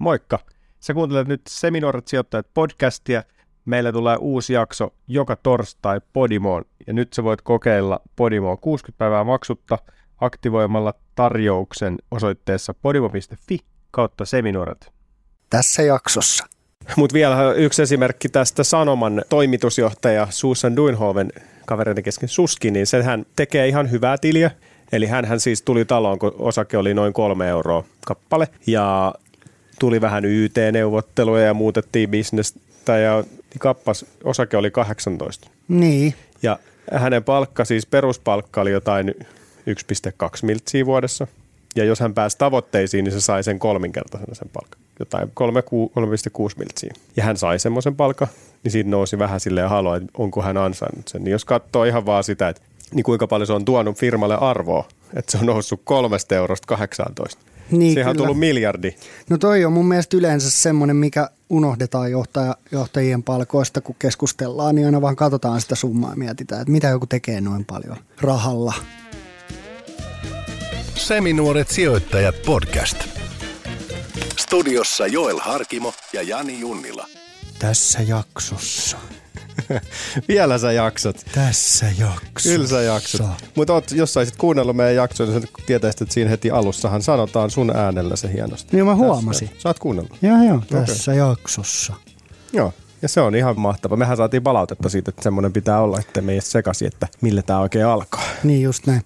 Moikka! Sä kuuntelet nyt Seminoorat sijoittajat podcastia. Meillä tulee uusi jakso joka torstai Podimoon ja nyt sä voit kokeilla Podimoa 60 päivää maksutta aktivoimalla tarjouksen osoitteessa podimo.fi kautta seminoorat. Tässä jaksossa. Mutta vielä yksi esimerkki tästä Sanoman toimitusjohtaja Susan Duinhoven kavereiden kesken Suski, niin sehän tekee ihan hyvää tiliä. Eli hän siis tuli taloon, kun osake oli noin kolme euroa kappale. Ja tuli vähän YT-neuvotteluja ja muutettiin bisnestä ja kappas osake oli 18. Niin. Ja hänen palkka, siis peruspalkka oli jotain 1,2 miltsiä vuodessa. Ja jos hän pääsi tavoitteisiin, niin se sai sen kolminkertaisena sen palkan. Jotain 3,6 miltsiä. Ja hän sai semmoisen palkan, niin siinä nousi vähän silleen haloa, että onko hän ansainnut sen. Niin jos katsoo ihan vaan sitä, että niin kuinka paljon se on tuonut firmalle arvoa, että se on noussut kolmesta eurosta 18. Niin, Siihen on tullut miljardi. No toi on mun mielestä yleensä semmoinen, mikä unohdetaan johtaja, johtajien palkoista, kun keskustellaan, niin aina vaan katsotaan sitä summaa ja mietitään, että mitä joku tekee noin paljon rahalla. Seminuoret sijoittajat podcast. Studiossa Joel Harkimo ja Jani Junnila. Tässä jaksossa. Vielä sä jaksat. Tässä jaksossa. Kyllä sä jaksat. Mutta jos saisit kuunnellut meidän jaksoa, niin tietäisit, että siinä heti alussahan sanotaan sun äänellä se hienosti. Niin mä huomasin. Tässä. Sä oot kuunnellut. Joo, joo, tässä jaksossa. Joo. Ja se on ihan mahtava. Mehän saatiin palautetta siitä, että semmoinen pitää olla, että me ei sekasi, että millä tämä oikein alkaa. Niin just näin.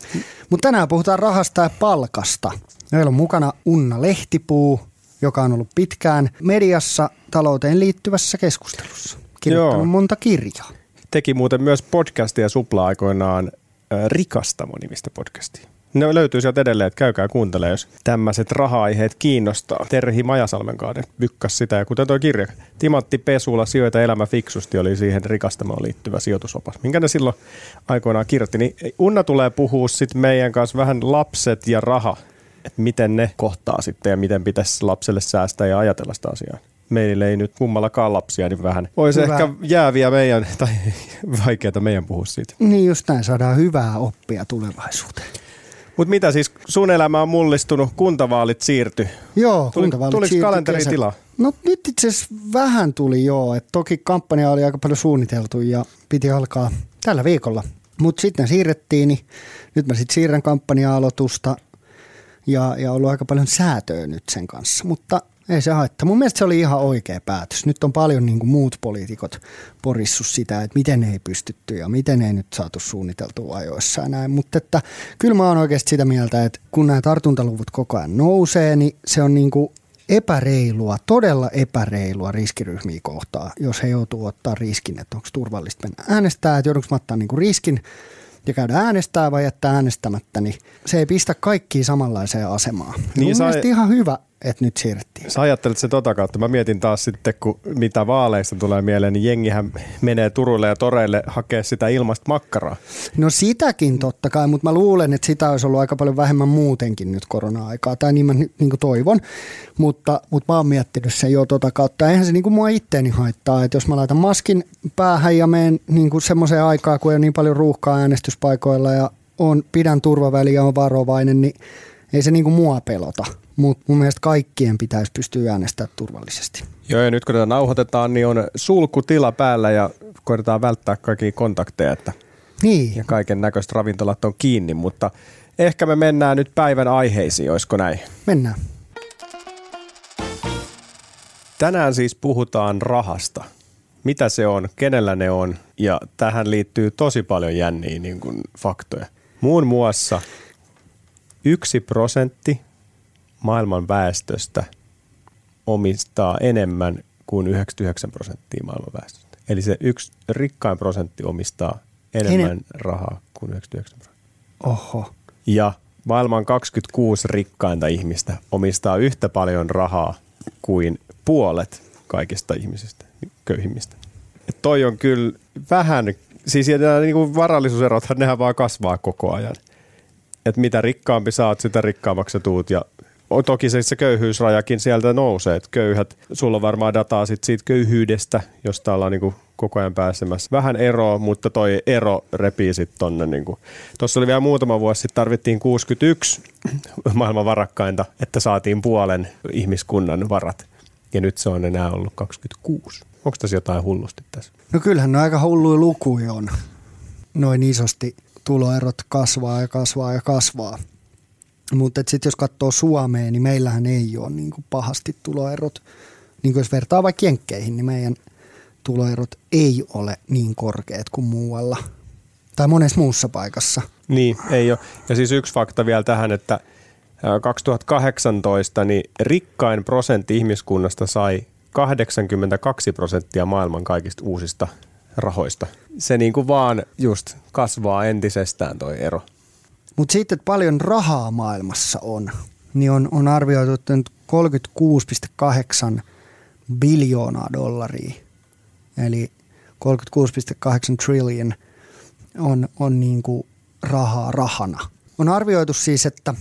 Mutta tänään puhutaan rahasta ja palkasta. Meillä on mukana Unna Lehtipuu, joka on ollut pitkään mediassa talouteen liittyvässä keskustelussa. Kirjoittanut Joo. monta kirjaa. Teki muuten myös podcastia supla-aikoinaan äh, Rikastamo-nimistä podcastia. Ne löytyy sieltä edelleen, että käykää kuuntelemaan, jos tämmöiset raha-aiheet kiinnostaa. Terhi Majasalmen kanssa bykkäs sitä, ja kuten tuo kirja, Timantti Pesula, sijoita elämä fiksusti, oli siihen rikastamoon liittyvä sijoitusopas, minkä ne silloin aikoinaan kirjoitti. Niin Unna tulee puhua sitten meidän kanssa vähän lapset ja raha, että miten ne kohtaa sitten ja miten pitäisi lapselle säästää ja ajatella sitä asiaa. Meillä ei nyt kummallakaan lapsia, niin vähän olisi Hyvä. ehkä jääviä meidän, tai vaikeaa meidän puhua siitä. Niin just näin, saadaan hyvää oppia tulevaisuuteen. Mutta mitä siis, sun elämä on mullistunut, kuntavaalit siirty. Joo, Tuli, kuntavaalit tuliko siirtyi kalenteriin kesällä. tilaa? No nyt itse asiassa vähän tuli joo, että toki kampanja oli aika paljon suunniteltu ja piti alkaa tällä viikolla. Mutta sitten siirrettiin, niin nyt mä sitten siirrän kampanja-aloitusta ja, ja ollut aika paljon säätöä nyt sen kanssa. Mutta ei se haittaa. Mun mielestä se oli ihan oikea päätös. Nyt on paljon niin kuin muut poliitikot porissu sitä, että miten ei pystytty ja miten ei nyt saatu suunniteltua ajoissa ja näin. Mutta että kyllä mä oon oikeasti sitä mieltä, että kun nämä tartuntaluvut koko ajan nousee, niin se on niin kuin epäreilua, todella epäreilua riskiryhmiä kohtaa, jos he joutuu ottaa riskin, että onko turvallista mennä äänestää, että joudunko mä ottaa niin kuin riskin ja käydä äänestää vai jättää äänestämättä, niin se ei pistä kaikkia samanlaiseen asemaan. Niin Niin Mun sai- mielestä ihan hyvä, että nyt siirrettiin. Sä ajattelet se tota kautta. Mä mietin taas sitten, kun mitä vaaleista tulee mieleen, niin jengihän menee Turulle ja Toreille hakea sitä ilmasta makkaraa. No sitäkin totta kai, mutta mä luulen, että sitä olisi ollut aika paljon vähemmän muutenkin nyt korona-aikaa, tai niin mä niin kuin toivon, mutta, mutta mä oon miettinyt sen jo tota kautta. Eihän se niin kuin mua itteeni haittaa, että jos mä laitan maskin päähän ja menen niin kuin semmoiseen aikaan, kun ei ole niin paljon ruuhkaa äänestyspaikoilla ja on, pidän turvaväliä ja on varovainen, niin ei se niin kuin mua pelota. Mutta mun mielestä kaikkien pitäisi pystyä äänestämään turvallisesti. Joo, ja nyt kun tätä nauhoitetaan, niin on sulkutila päällä ja koitetaan välttää kaikkia kontakteja, että Niin, ja kaiken näköiset ravintolat on kiinni, mutta ehkä me mennään nyt päivän aiheisiin, olisiko näin? mennään. Tänään siis puhutaan rahasta. Mitä se on, kenellä ne on ja tähän liittyy tosi paljon jänniä niin kuin faktoja. Muun muassa yksi prosentti maailman väestöstä omistaa enemmän kuin 99 prosenttia maailman väestöstä. Eli se yksi rikkain prosentti omistaa enemmän Enem- rahaa kuin 99 prosenttia. Oho. Ja maailman 26 rikkainta ihmistä omistaa yhtä paljon rahaa kuin puolet kaikista ihmisistä, köyhimmistä. Et toi on kyllä vähän, siis nämä niinku varallisuuserothan nehän vaan kasvaa koko ajan. Et mitä rikkaampi saat, sitä rikkaammaksi tuut ja toki se, se köyhyysrajakin sieltä nousee, että köyhät, sulla on varmaan dataa sit siitä köyhyydestä, josta ollaan niinku koko ajan pääsemässä. Vähän eroa, mutta toi ero repii sitten tonne. Niinku. Tuossa oli vielä muutama vuosi sitten, tarvittiin 61 maailman varakkainta, että saatiin puolen ihmiskunnan varat. ja nyt se on enää ollut 26. Onko tässä jotain hullusti tässä? No kyllähän ne aika hulluja lukuja on. Noin isosti tuloerot kasvaa ja kasvaa ja kasvaa. Mutta sitten jos katsoo Suomeen, niin meillähän ei ole niin kuin pahasti tuloerot. Niin kuin jos vertaa vaikka Jenkkeihin, niin meidän tuloerot ei ole niin korkeat kuin muualla. Tai monessa muussa paikassa. Niin, ei ole. Ja siis yksi fakta vielä tähän, että 2018 niin rikkain prosentti ihmiskunnasta sai 82 prosenttia maailman kaikista uusista rahoista. Se niin kuin vaan just kasvaa entisestään toi ero. Mutta sitten, että paljon rahaa maailmassa on, niin on, on arvioitu, että nyt 36,8 biljoonaa dollaria, eli 36,8 trillion on, on niin kuin rahaa rahana. On arvioitu siis, että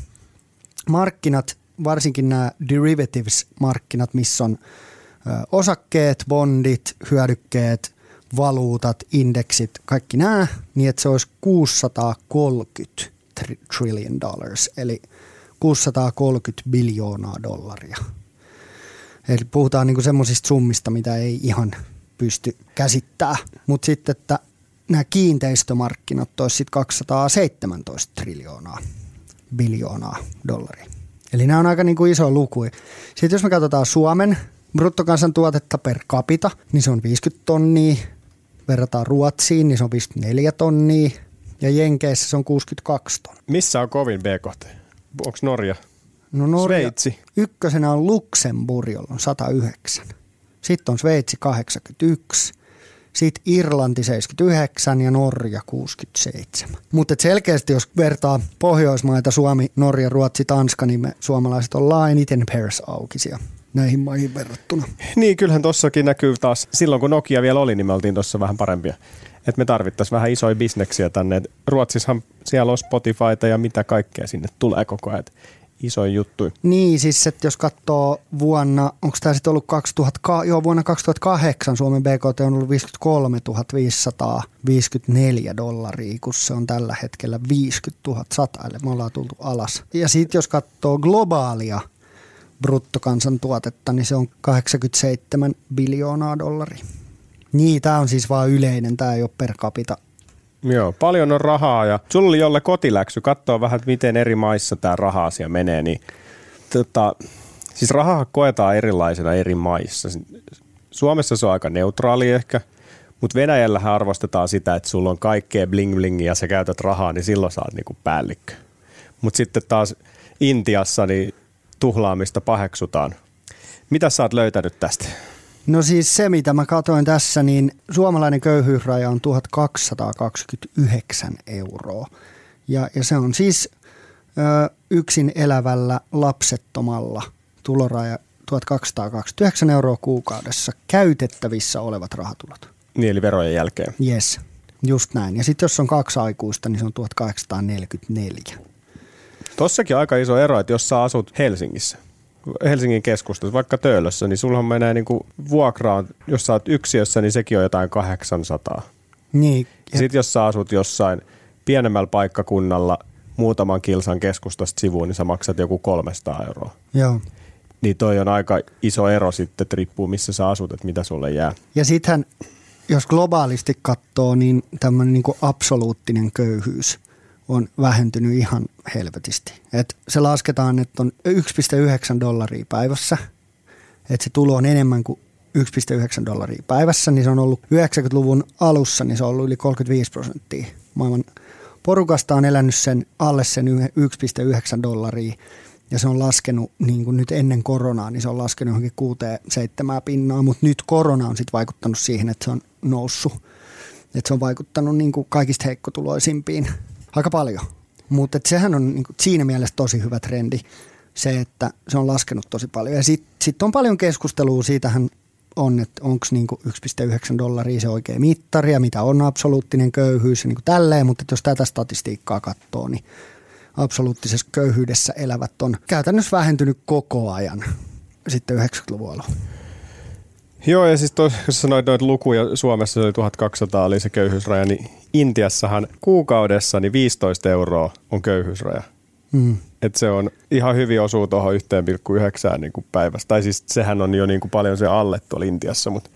markkinat, varsinkin nämä derivatives-markkinat, missä on osakkeet, bondit, hyödykkeet, valuutat, indeksit, kaikki nämä, niin että se olisi 630 trillion dollars, eli 630 biljoonaa dollaria. Eli puhutaan niinku semmoisista summista, mitä ei ihan pysty käsittää. Mutta sitten, että nämä kiinteistömarkkinat olisi sitten 217 triljoonaa biljoonaa dollaria. Eli nämä on aika niin kuin iso luku. Sitten jos me katsotaan Suomen bruttokansantuotetta per capita, niin se on 50 tonnia. Verrataan Ruotsiin, niin se on 54 tonnia. Ja Jenkeissä se on 62 tonnia. Missä on kovin BKT? Onko Norja? No Norja, Sveitsi. Ykkösenä on Luxemburg, jolla on 109. Sitten on Sveitsi 81. Sitten Irlanti 79 ja Norja 67. Mutta selkeästi jos vertaa Pohjoismaita, Suomi, Norja, Ruotsi, Tanska, niin me suomalaiset ollaan eniten pairs aukisia näihin maihin verrattuna. Niin, kyllähän tossakin näkyy taas, silloin kun Nokia vielä oli, niin me oltiin tuossa vähän parempia. Että me tarvittaisiin vähän isoja bisneksiä tänne. Et Ruotsissahan siellä on Spotifyta ja mitä kaikkea sinne tulee koko ajan. Et isoja juttuja. Niin, siis että jos katsoo vuonna, onko tämä sitten ollut 2000, joo, vuonna 2008 Suomen BKT on ollut 53 554 dollaria, kun se on tällä hetkellä 50 100, eli me ollaan tultu alas. Ja sitten jos katsoo globaalia bruttokansantuotetta, niin se on 87 biljoonaa dollaria. Niin, tämä on siis vain yleinen, tämä ei ole per capita Joo, paljon on rahaa ja sulla oli jolle kotiläksy katsoa vähän, miten eri maissa tämä raha-asia menee, niin tota, siis rahaa koetaan erilaisena eri maissa. Suomessa se on aika neutraali ehkä, mutta Venäjällähän arvostetaan sitä, että sulla on kaikkea bling blingia ja sä käytät rahaa, niin silloin saat niinku päällikkö. Mutta sitten taas Intiassa niin tuhlaamista paheksutaan. Mitä sä oot löytänyt tästä? No siis se, mitä mä katsoin tässä, niin suomalainen köyhyysraja on 1229 euroa. Ja, ja se on siis ö, yksin elävällä lapsettomalla tuloraja 1229 euroa kuukaudessa käytettävissä olevat rahatulot. Niin, eli verojen jälkeen. Yes, just näin. Ja sitten jos on kaksi aikuista, niin se on 1844. Tossakin aika iso ero, että jos sä asut Helsingissä, Helsingin keskustassa, vaikka Töölössä, niin sullahan menee niin kuin vuokraan, jos sä oot yksiössä, niin sekin on jotain 800. Niin. Sitten jos sä asut jossain pienemmällä paikkakunnalla muutaman kilsan keskustasta sivuun, niin sä maksat joku 300 euroa. Joo. Niin toi on aika iso ero sitten, että riippuu missä sä asut, että mitä sulle jää. Ja sittenhän, jos globaalisti katsoo, niin tämmöinen niin absoluuttinen köyhyys on vähentynyt ihan helvetisti. Et se lasketaan, että on 1,9 dollaria päivässä, että se tulo on enemmän kuin 1,9 dollaria päivässä, niin se on ollut 90-luvun alussa, niin se on ollut yli 35 prosenttia. Maailman porukasta on elänyt sen alle sen 1,9 dollaria ja se on laskenut niin kuin nyt ennen koronaa, niin se on laskenut johonkin kuuteen seitsemää pinnaa, mutta nyt korona on sitten vaikuttanut siihen, että se on noussut. Että se on vaikuttanut niin kuin kaikista heikkotuloisimpiin aika paljon. Mutta sehän on niin kuin, siinä mielessä tosi hyvä trendi, se, että se on laskenut tosi paljon. Ja sitten sit on paljon keskustelua, siitähän on, että onko niin 1,9 dollaria se oikea mittari ja mitä on absoluuttinen köyhyys ja niin kuin tälleen, mutta jos tätä statistiikkaa katsoo, niin absoluuttisessa köyhyydessä elävät on käytännössä vähentynyt koko ajan sitten 90-luvulla. Joo, ja siis tos, jos sanoit noita lukuja, Suomessa se oli 1200 oli se köyhyysraja, niin Intiassahan kuukaudessa niin 15 euroa on köyhyysraja. Mm. että se on ihan hyvin osuu tuohon 1,9 niin kuin päivässä. Tai siis sehän on jo niin kuin paljon se alle tuolla Intiassa, mutta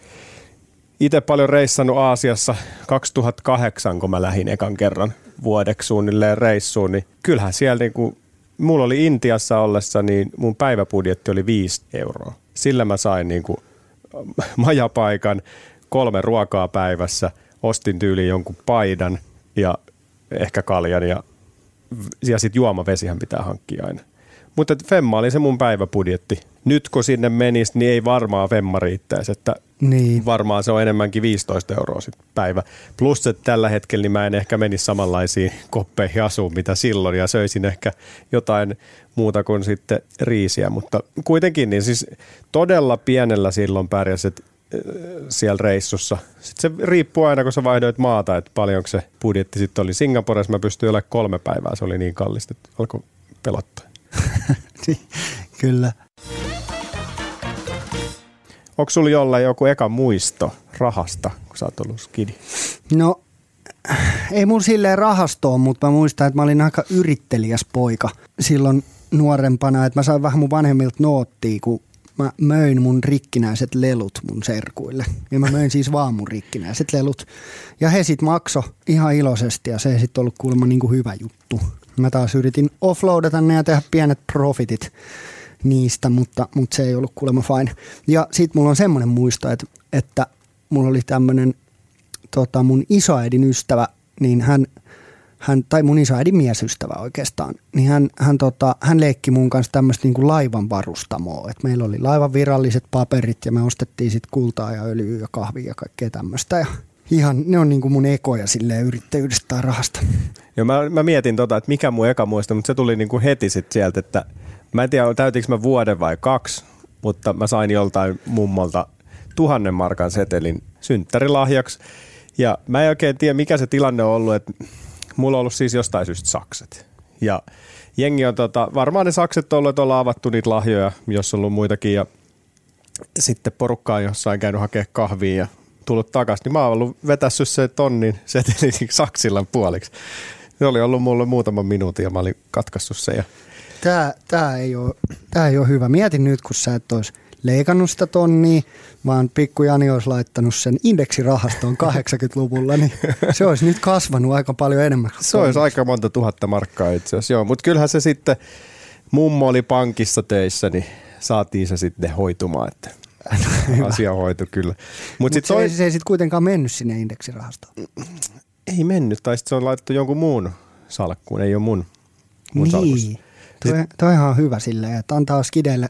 itse paljon reissannut Aasiassa 2008, kun mä lähdin ekan kerran vuodeksi suunnilleen reissuun, niin kyllähän siellä niin kuin, mulla oli Intiassa ollessa, niin mun päiväbudjetti oli 5 euroa. Sillä mä sain niin kuin majapaikan, kolme ruokaa päivässä, ostin tyyliin jonkun paidan ja ehkä kaljan ja, ja sitten juomavesihän pitää hankkia aina. Mutta Femma oli se mun päiväbudjetti. Nyt kun sinne menisi, niin ei varmaan Femma riittäisi, että Niin. varmaan se on enemmänkin 15 euroa sit päivä. Plus, että tällä hetkellä niin mä en ehkä menisi samanlaisiin koppeihin asuun, mitä silloin, ja söisin ehkä jotain muuta kuin sitten riisiä, mutta kuitenkin niin siis todella pienellä silloin pärjäsit äh, siellä reissussa. Sitten se riippuu aina, kun sä vaihdoit maata, että paljonko se budjetti sitten oli. Singaporessa mä pystyin olemaan kolme päivää, se oli niin kallista, että alkoi pelottaa. Kyllä. Onko sulla jollain joku eka muisto rahasta, kun sä oot ollut skidi? No, ei mun silleen rahastoon, mutta mä muistan, että mä olin aika yrittelijäs poika silloin nuorempana, että mä sain vähän mun vanhemmilta noottia, kun mä möin mun rikkinäiset lelut mun serkuille. Ja mä möin siis vaan mun rikkinäiset lelut. Ja he sit makso ihan iloisesti ja se ei sit ollut kuulemma niinku hyvä juttu. Mä taas yritin offloadata ne ja tehdä pienet profitit niistä, mutta, mutta se ei ollut kuulemma fine. Ja sit mulla on semmoinen muisto, että, että mulla oli tämmöinen tota, mun isoäidin ystävä, niin hän, hän tai mun isoäidin miesystävä oikeastaan, niin hän, hän, tota, hän leikki mun kanssa tämmöistä niinku laivan varustamoa. Et meillä oli laivan viralliset paperit ja me ostettiin sitten kultaa ja öljyä ja kahvia ja kaikkea tämmöistä. Ja ihan, ne on niinku mun ekoja silleen yrittäjyydestä tai rahasta. Joo, mä, mä mietin tota, että mikä mun eka muisto, mutta se tuli niinku heti sit sieltä, että mä en tiedä täytinkö mä vuoden vai kaksi, mutta mä sain joltain mummolta tuhannen markan setelin synttärilahjaksi. Ja mä en oikein tiedä, mikä se tilanne on ollut, että mulla on ollut siis jostain syystä sakset. Ja jengi on tota, varmaan ne sakset on ollut, että ollaan avattu niitä lahjoja, jos on ollut muitakin. Ja sitten porukka on jossain käynyt hakea kahvia ja tullut takaisin, niin mä oon ollut vetässyt se tonnin setelin saksilla puoliksi. Se oli ollut mulle muutaman minuutin ja mä olin katkaissut sen. Ja Tää, tää, ei ole, tää ei ole hyvä. Mietin nyt, kun sä et olisi leikannut sitä tonnia, vaan pikku Jani olisi laittanut sen indeksirahastoon 80-luvulla, niin se olisi nyt kasvanut aika paljon enemmän. se olisi aika monta tuhatta markkaa itse asiassa. Joo, mutta kyllähän se sitten, mummo oli pankissa töissä, niin saatiin se sitten hoitumaan, että asia hoitu kyllä. Mutta Mutta sitten se, toi, ei, se ei sitten kuitenkaan mennyt sinne indeksirahastoon. ei mennyt, tai sitten se on laitettu jonkun muun salkkuun, ei ole mun, mun salkussa. niin. Toi, toihan on hyvä silleen, että antaa skideille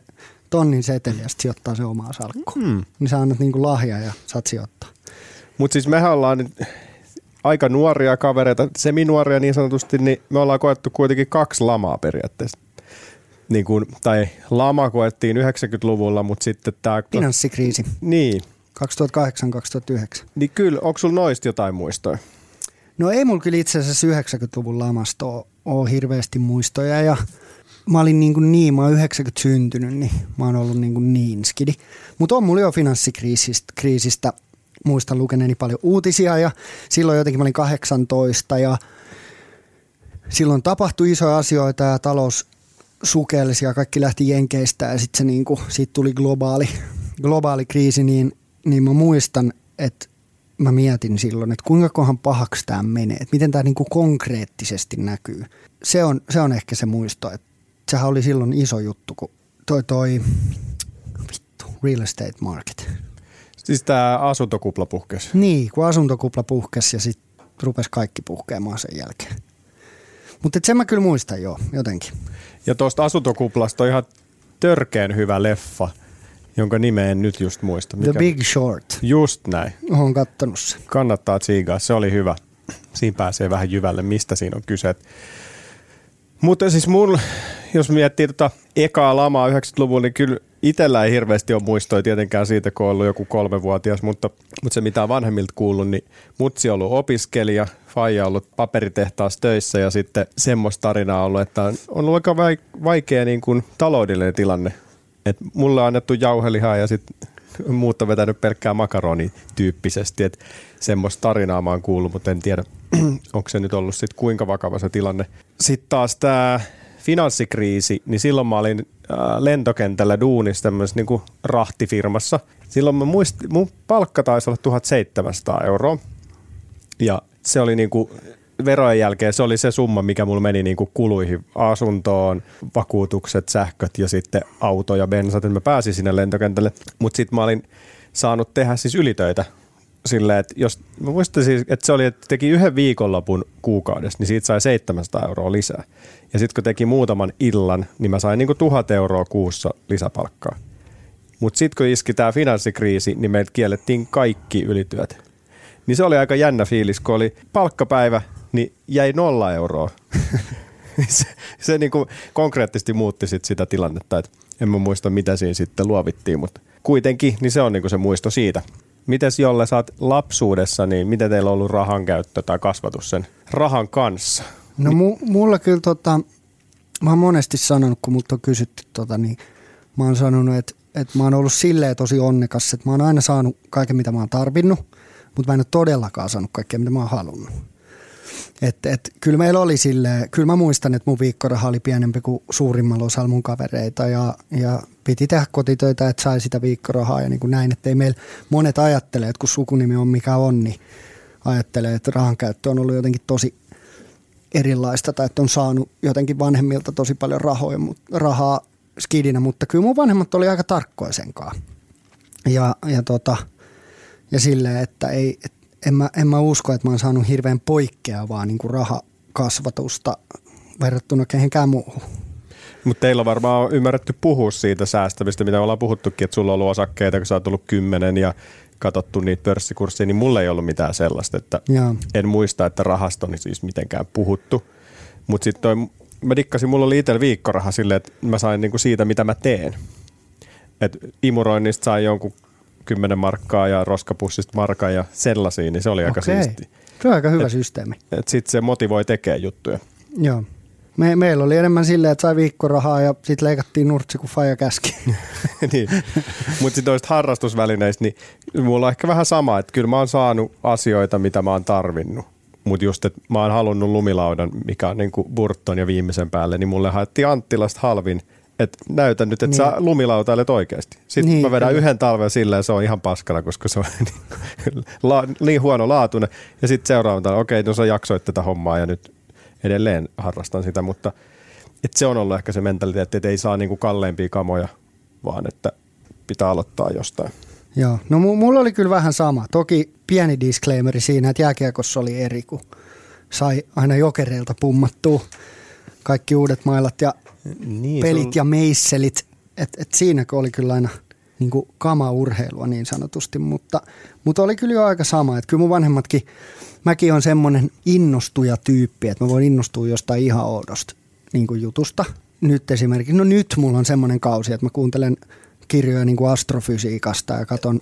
tonnin seteli ja sitten sijoittaa se omaa salkkuun. Hmm. Niin sä annat niinku lahja ja saat sijoittaa. Mutta siis mehän ollaan nyt aika nuoria kavereita, seminuoria niin sanotusti, niin me ollaan koettu kuitenkin kaksi lamaa periaatteessa. Niin kun, tai lama koettiin 90-luvulla, mutta sitten tämä... Finanssikriisi Niin, 2008-2009. niin kyllä, onko sulla noista jotain muistoja? No ei mulla kyllä itse asiassa 90-luvun lamasta ole hirveästi muistoja ja mä olin niin, kuin niin mä oon 90 syntynyt, niin mä oon ollut niin, kuin niin skidi. Mutta on mulla jo finanssikriisistä, kriisistä, muistan lukeneeni paljon uutisia ja silloin jotenkin mä olin 18 ja silloin tapahtui isoja asioita ja talous sukelsi ja kaikki lähti jenkeistä ja sitten se niinku, siitä tuli globaali, globaali kriisi, niin, niin mä muistan, että mä mietin silloin, että kuinka kohan pahaksi tämä menee, että miten tämä niinku konkreettisesti näkyy. Se on, se on ehkä se muisto, että sehän oli silloin iso juttu, kun toi toi, vittu, real estate market. Siis tämä asuntokupla puhkesi. Niin, kun asuntokupla puhkesi ja sitten rupesi kaikki puhkeamaan sen jälkeen. Mutta sen mä kyllä muistan jo, jotenkin. Ja tuosta asuntokuplasta on ihan törkeen hyvä leffa, jonka nimeä en nyt just muista. The Big Short. Just näin. Oon kattonut sen. Kannattaa tsiigaa, se oli hyvä. Siinä pääsee vähän jyvälle, mistä siinä on kyse. Mutta siis mun, jos miettii tota ekaa lamaa 90-luvulla, niin kyllä itsellä ei hirveästi ole muistoja tietenkään siitä, kun on ollut joku kolmevuotias, mutta, mutta se mitä vanhemmilta kuullut, niin mutsi on ollut opiskelija, faija on ollut paperitehtaassa töissä ja sitten semmoista tarinaa ollut, että on ollut aika vaik- vaikea niin kuin taloudellinen tilanne. Et mulle on annettu jauhelihaa ja sitten muut on vetänyt pelkkää makaroni tyyppisesti, että semmoista tarinaa mä oon kuullut, mutta en tiedä, onko se nyt ollut sitten kuinka vakava se tilanne. Sitten taas tämä finanssikriisi, niin silloin mä olin äh, lentokentällä duunissa tämmöisessä niin kuin rahtifirmassa. Silloin mä muistin, mun palkka taisi olla 1700 euroa. Ja se oli niin kuin verojen jälkeen se oli se summa, mikä mulla meni niin kuin kuluihin asuntoon, vakuutukset, sähköt ja sitten auto ja bensat, että mä pääsin sinne lentokentälle. Mutta sitten mä olin saanut tehdä siis ylitöitä silleen, että jos, mä muistan siis, että se oli, että teki yhden viikonlopun kuukaudessa, niin siitä sai 700 euroa lisää. Ja sitten kun teki muutaman illan, niin mä sain niinku 1000 euroa kuussa lisäpalkkaa. Mutta sitten kun iski tämä finanssikriisi, niin meiltä kiellettiin kaikki ylityöt. Niin se oli aika jännä fiilis, kun oli palkkapäivä, niin jäi nolla euroa. se se niinku konkreettisesti muutti sit sitä tilannetta, että en mä muista mitä siinä sitten luovittiin, mutta kuitenkin niin se on niinku se muisto siitä. Mites Jolle, sä oot lapsuudessa, niin miten teillä on ollut rahan käyttö tai kasvatus sen rahan kanssa? No mu, mulla kyllä tota, mä oon monesti sanonut, kun multa on kysytty tota, niin mä oon sanonut, että, että mä oon ollut silleen tosi onnekas, että mä oon aina saanut kaiken, mitä mä oon tarvinnut, mutta mä en ole todellakaan saanut kaikkea, mitä mä oon halunnut. Et, et, kyllä meillä oli silleen, kyllä mä muistan, että mun viikkoraha oli pienempi kuin suurimmalla osalla mun kavereita ja, ja piti tehdä kotitöitä, että sai sitä viikkorahaa ja niin kuin näin, että ei meillä monet ajattelee, että kun sukunimi on mikä on, niin ajattelee, että rahan käyttö on ollut jotenkin tosi erilaista tai että on saanut jotenkin vanhemmilta tosi paljon rahoja, rahaa skidinä, mutta kyllä mun vanhemmat oli aika tarkkoja senkaan. Ja, ja, tota, ja silleen, että ei, et en, mä, en mä usko, että mä oon saanut hirveän poikkeavaa niin kuin rahakasvatusta verrattuna kehenkään muuhun. Mutta teillä on varmaan ymmärretty puhua siitä säästämistä, mitä ollaan puhuttukin, että sulla on ollut osakkeita, kun sä oot tullut kymmenen ja katsottu niitä pörssikursseja, niin mulla ei ollut mitään sellaista, että en muista, että rahasta on siis mitenkään puhuttu. Mutta sitten toi, mä dikkasin, mulla oli itsellä viikkoraha silleen, että mä sain niinku siitä, mitä mä teen. Et imuroinnista sain jonkun 10 markkaa ja roskapussista markan ja sellaisia, niin se oli aika Okei. siisti. Se on aika hyvä systeemi. Sitten se motivoi tekemään juttuja. Joo. Me, meillä oli enemmän silleen, että sai viikkorahaa ja sitten leikattiin nurtsi, kun faija käski. niin. Mutta sitten noista harrastusvälineistä, niin mulla on ehkä vähän sama, että kyllä mä oon saanut asioita, mitä mä oon tarvinnut. Mutta just, että mä oon halunnut lumilaudan, mikä on niinku Burton ja viimeisen päälle, niin mulle haettiin Anttilasta halvin, että näytä nyt, että niin. sä lumilautailet oikeasti. Sitten Niin, niin, mä vedän kyllä. yhden talven silleen, se on ihan paskana, koska se on niin, la, niin huono laatuinen. Ja sitten seuraavan talven, okei, no sä jaksoit tätä hommaa ja nyt edelleen harrastan sitä, mutta et se on ollut ehkä se mentaliteetti, että ei saa niinku kalleimpia kamoja, vaan että pitää aloittaa jostain. Joo, no mu- mulla oli kyllä vähän sama. Toki pieni disclaimeri siinä, että jääkiekossa oli eri, kun sai aina jokereilta pummattua kaikki uudet mailat ja Niin, pelit ja meisselit. Et, et siinäkö oli kyllä aina niin kuin kama-urheilua niin sanotusti, mutta, mutta oli kyllä jo aika sama. Että kyllä mun vanhemmatkin, mäkin on semmoinen innostuja tyyppi, että mä voin innostua jostain ihan oudosta niin kuin jutusta. Nyt esimerkiksi, no nyt mulla on semmoinen kausi, että mä kuuntelen kirjoja niin kuin astrofysiikasta ja katon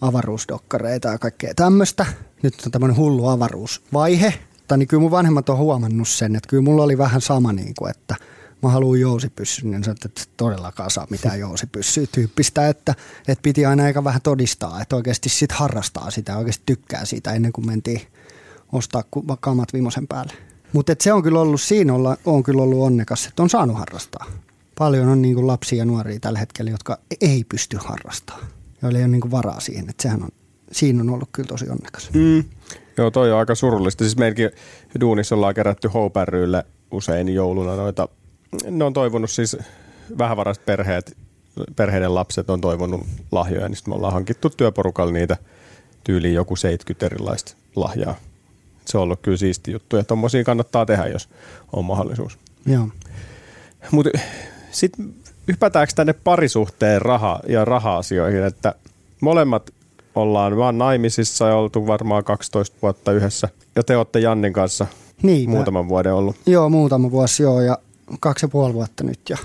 avaruusdokkareita ja kaikkea tämmöistä. Nyt on tämmöinen hullu avaruusvaihe. Tai niin kyllä mun vanhemmat on huomannut sen, että kyllä mulla oli vähän sama, niin kuin, että mä haluan jousipyssyn, niin sanoin, että todellakaan saa mitään jousipyssyä tyyppistä, että, että piti aina aika vähän todistaa, että oikeasti sit harrastaa sitä, oikeasti tykkää siitä ennen kuin mentiin ostaa kamat viimeisen päälle. Mutta se on kyllä ollut, siinä olla, on kyllä ollut onnekas, että on saanut harrastaa. Paljon on niin kuin lapsia ja nuoria tällä hetkellä, jotka ei pysty harrastamaan, joilla ei ole niin kuin varaa siihen, että sehän on, siinä on ollut kyllä tosi onnekas. Mm. Joo, toi on aika surullista. Siis meilläkin duunissa ollaan kerätty Houpärryille usein jouluna noita. Ne on toivonut siis vähävaraiset perheet, perheiden lapset on toivonut lahjoja, niin sitten me ollaan hankittu työporukalla niitä tyyliin joku 70 erilaista lahjaa. Se on ollut kyllä siisti juttu ja tommosia kannattaa tehdä, jos on mahdollisuus. Joo. Mutta sitten hypätäänkö tänne parisuhteen raha- ja raha-asioihin, että molemmat ollaan vaan naimisissa ja oltu varmaan 12 vuotta yhdessä. Ja te olette Jannin kanssa Niin, mä- muutaman vuoden ollut. Joo, muutama vuosi joo ja kaksi ja puoli vuotta nyt ja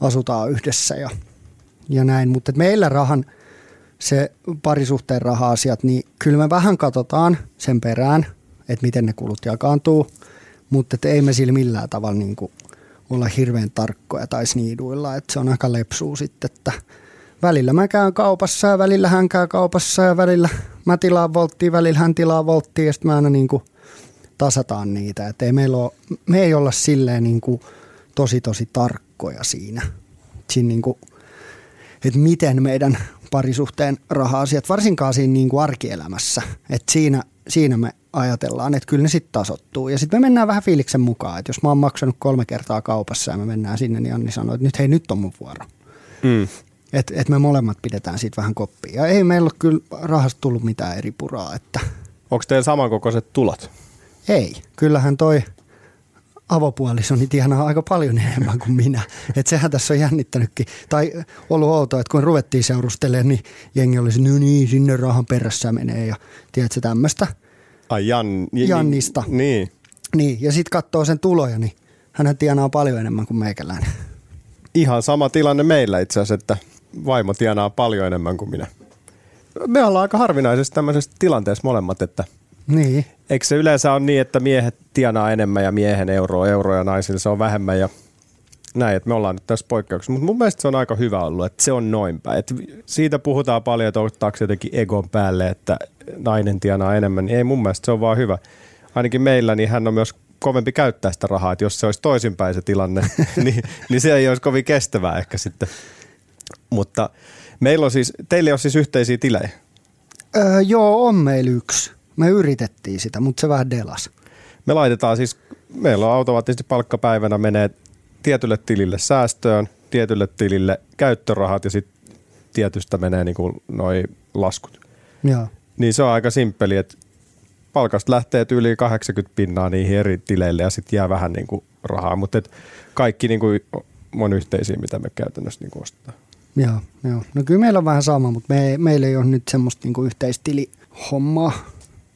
asutaan yhdessä ja, ja näin. Mutta meillä rahan, se parisuhteen raha-asiat, niin kyllä me vähän katsotaan sen perään, että miten ne kulut jakaantuu, mutta ei me sillä millään tavalla niin kuin olla hirveän tarkkoja tai sniiduilla, että se on aika lepsuu sitten, että välillä mä käyn kaupassa ja välillä hän käy kaupassa ja välillä mä tilaan volttia, välillä hän tilaa volttia ja sitten mä aina niin kuin tasataan niitä. Et ei meillä ole, me ei olla silleen niin kuin tosi tosi tarkkoja siinä. siinä niin kuin, että miten meidän parisuhteen raha-asiat, varsinkaan siinä niin kuin arkielämässä, että siinä, siinä me ajatellaan, että kyllä ne sitten tasottuu. Ja sitten me mennään vähän fiiliksen mukaan, että jos mä oon maksanut kolme kertaa kaupassa ja me mennään sinne, niin Anni sanoo, että nyt hei, nyt on mun vuoro. Mm. Että et me molemmat pidetään siitä vähän koppia. Ja ei meillä ole kyllä rahasta tullut mitään eri puraa, että Onko teillä samankokoiset tulot? ei. Kyllähän toi avopuolisoni tienaa aika paljon enemmän kuin minä. Että sehän tässä on jännittänytkin. Tai ollut outoa, että kun ruvettiin seurustelemaan, niin jengi olisi, no niin, sinne rahan perässä menee ja tiedätkö tämmöistä. Ai Jan... Jannista. Niin. Niin, ja sitten katsoo sen tuloja, niin hän tienaa paljon enemmän kuin meikäläinen. Ihan sama tilanne meillä itse asiassa, että vaimo tienaa paljon enemmän kuin minä. Me ollaan aika harvinaisessa tämmöisessä tilanteessa molemmat, että Niin. eikö se yleensä on niin, että miehet tienaa enemmän ja miehen euro euro ja naisille se on vähemmän ja näin, että me ollaan nyt tässä poikkeuksessa. Mutta mun mielestä se on aika hyvä ollut, että se on noin päin. Et siitä puhutaan paljon, että ottaako jotenkin egon päälle, että nainen tienaa enemmän. Niin ei mun mielestä se on vaan hyvä. Ainakin meillä, niin hän on myös kovempi käyttää sitä rahaa, että jos se olisi toisinpäin se tilanne, niin, niin se ei olisi kovin kestävää ehkä sitten. Mutta meillä on siis, teillä on siis yhteisiä tilejä. Öö, joo, on meillä yksi. Me yritettiin sitä, mutta se vähän delas. Me laitetaan siis, meillä on automaattisesti palkkapäivänä menee tietylle tilille säästöön, tietylle tilille käyttörahat ja sitten tietystä menee niin kuin noi laskut. Joo. Niin se on aika simppeli, että palkasta lähtee yli 80 pinnaa niihin eri tileille ja sitten jää vähän niin kuin rahaa, mutta kaikki niin kuin on yhteisiä, mitä me käytännössä niin kuin ostetaan. Joo, joo. No kyllä meillä on vähän sama, mutta me, meillä ei ole nyt semmoista niinku yhteistilihommaa.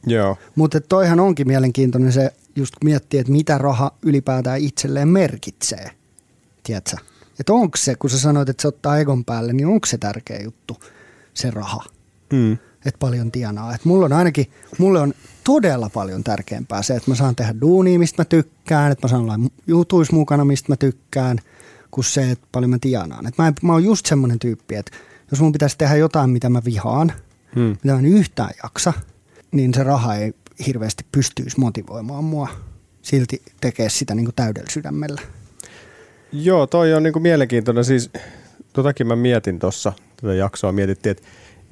Joo. Mutta toihan onkin mielenkiintoinen se, just kun miettii, että mitä raha ylipäätään itselleen merkitsee. Tiedätkö? Että onko se, kun sä sanoit, että se ottaa egon päälle, niin onko se tärkeä juttu, se raha? Mm. Että paljon tienaa. Että mulla on ainakin, mulle on todella paljon tärkeämpää se, että mä saan tehdä duunia, mistä mä tykkään, että mä saan olla jutuis mukana, mistä mä tykkään, kuin se, että paljon mä tienaan. Että mä, en- mä oon just semmoinen tyyppi, että jos mun pitäisi tehdä jotain, mitä mä vihaan, Hmm. mitä mä en yhtään jaksa, niin se raha ei hirveästi pystyisi motivoimaan mua silti tekee sitä niin kuin täydellä sydämellä. Joo, toi on niinku mielenkiintoinen. Siis totakin mä mietin tuossa, tätä jaksoa mietittiin, että,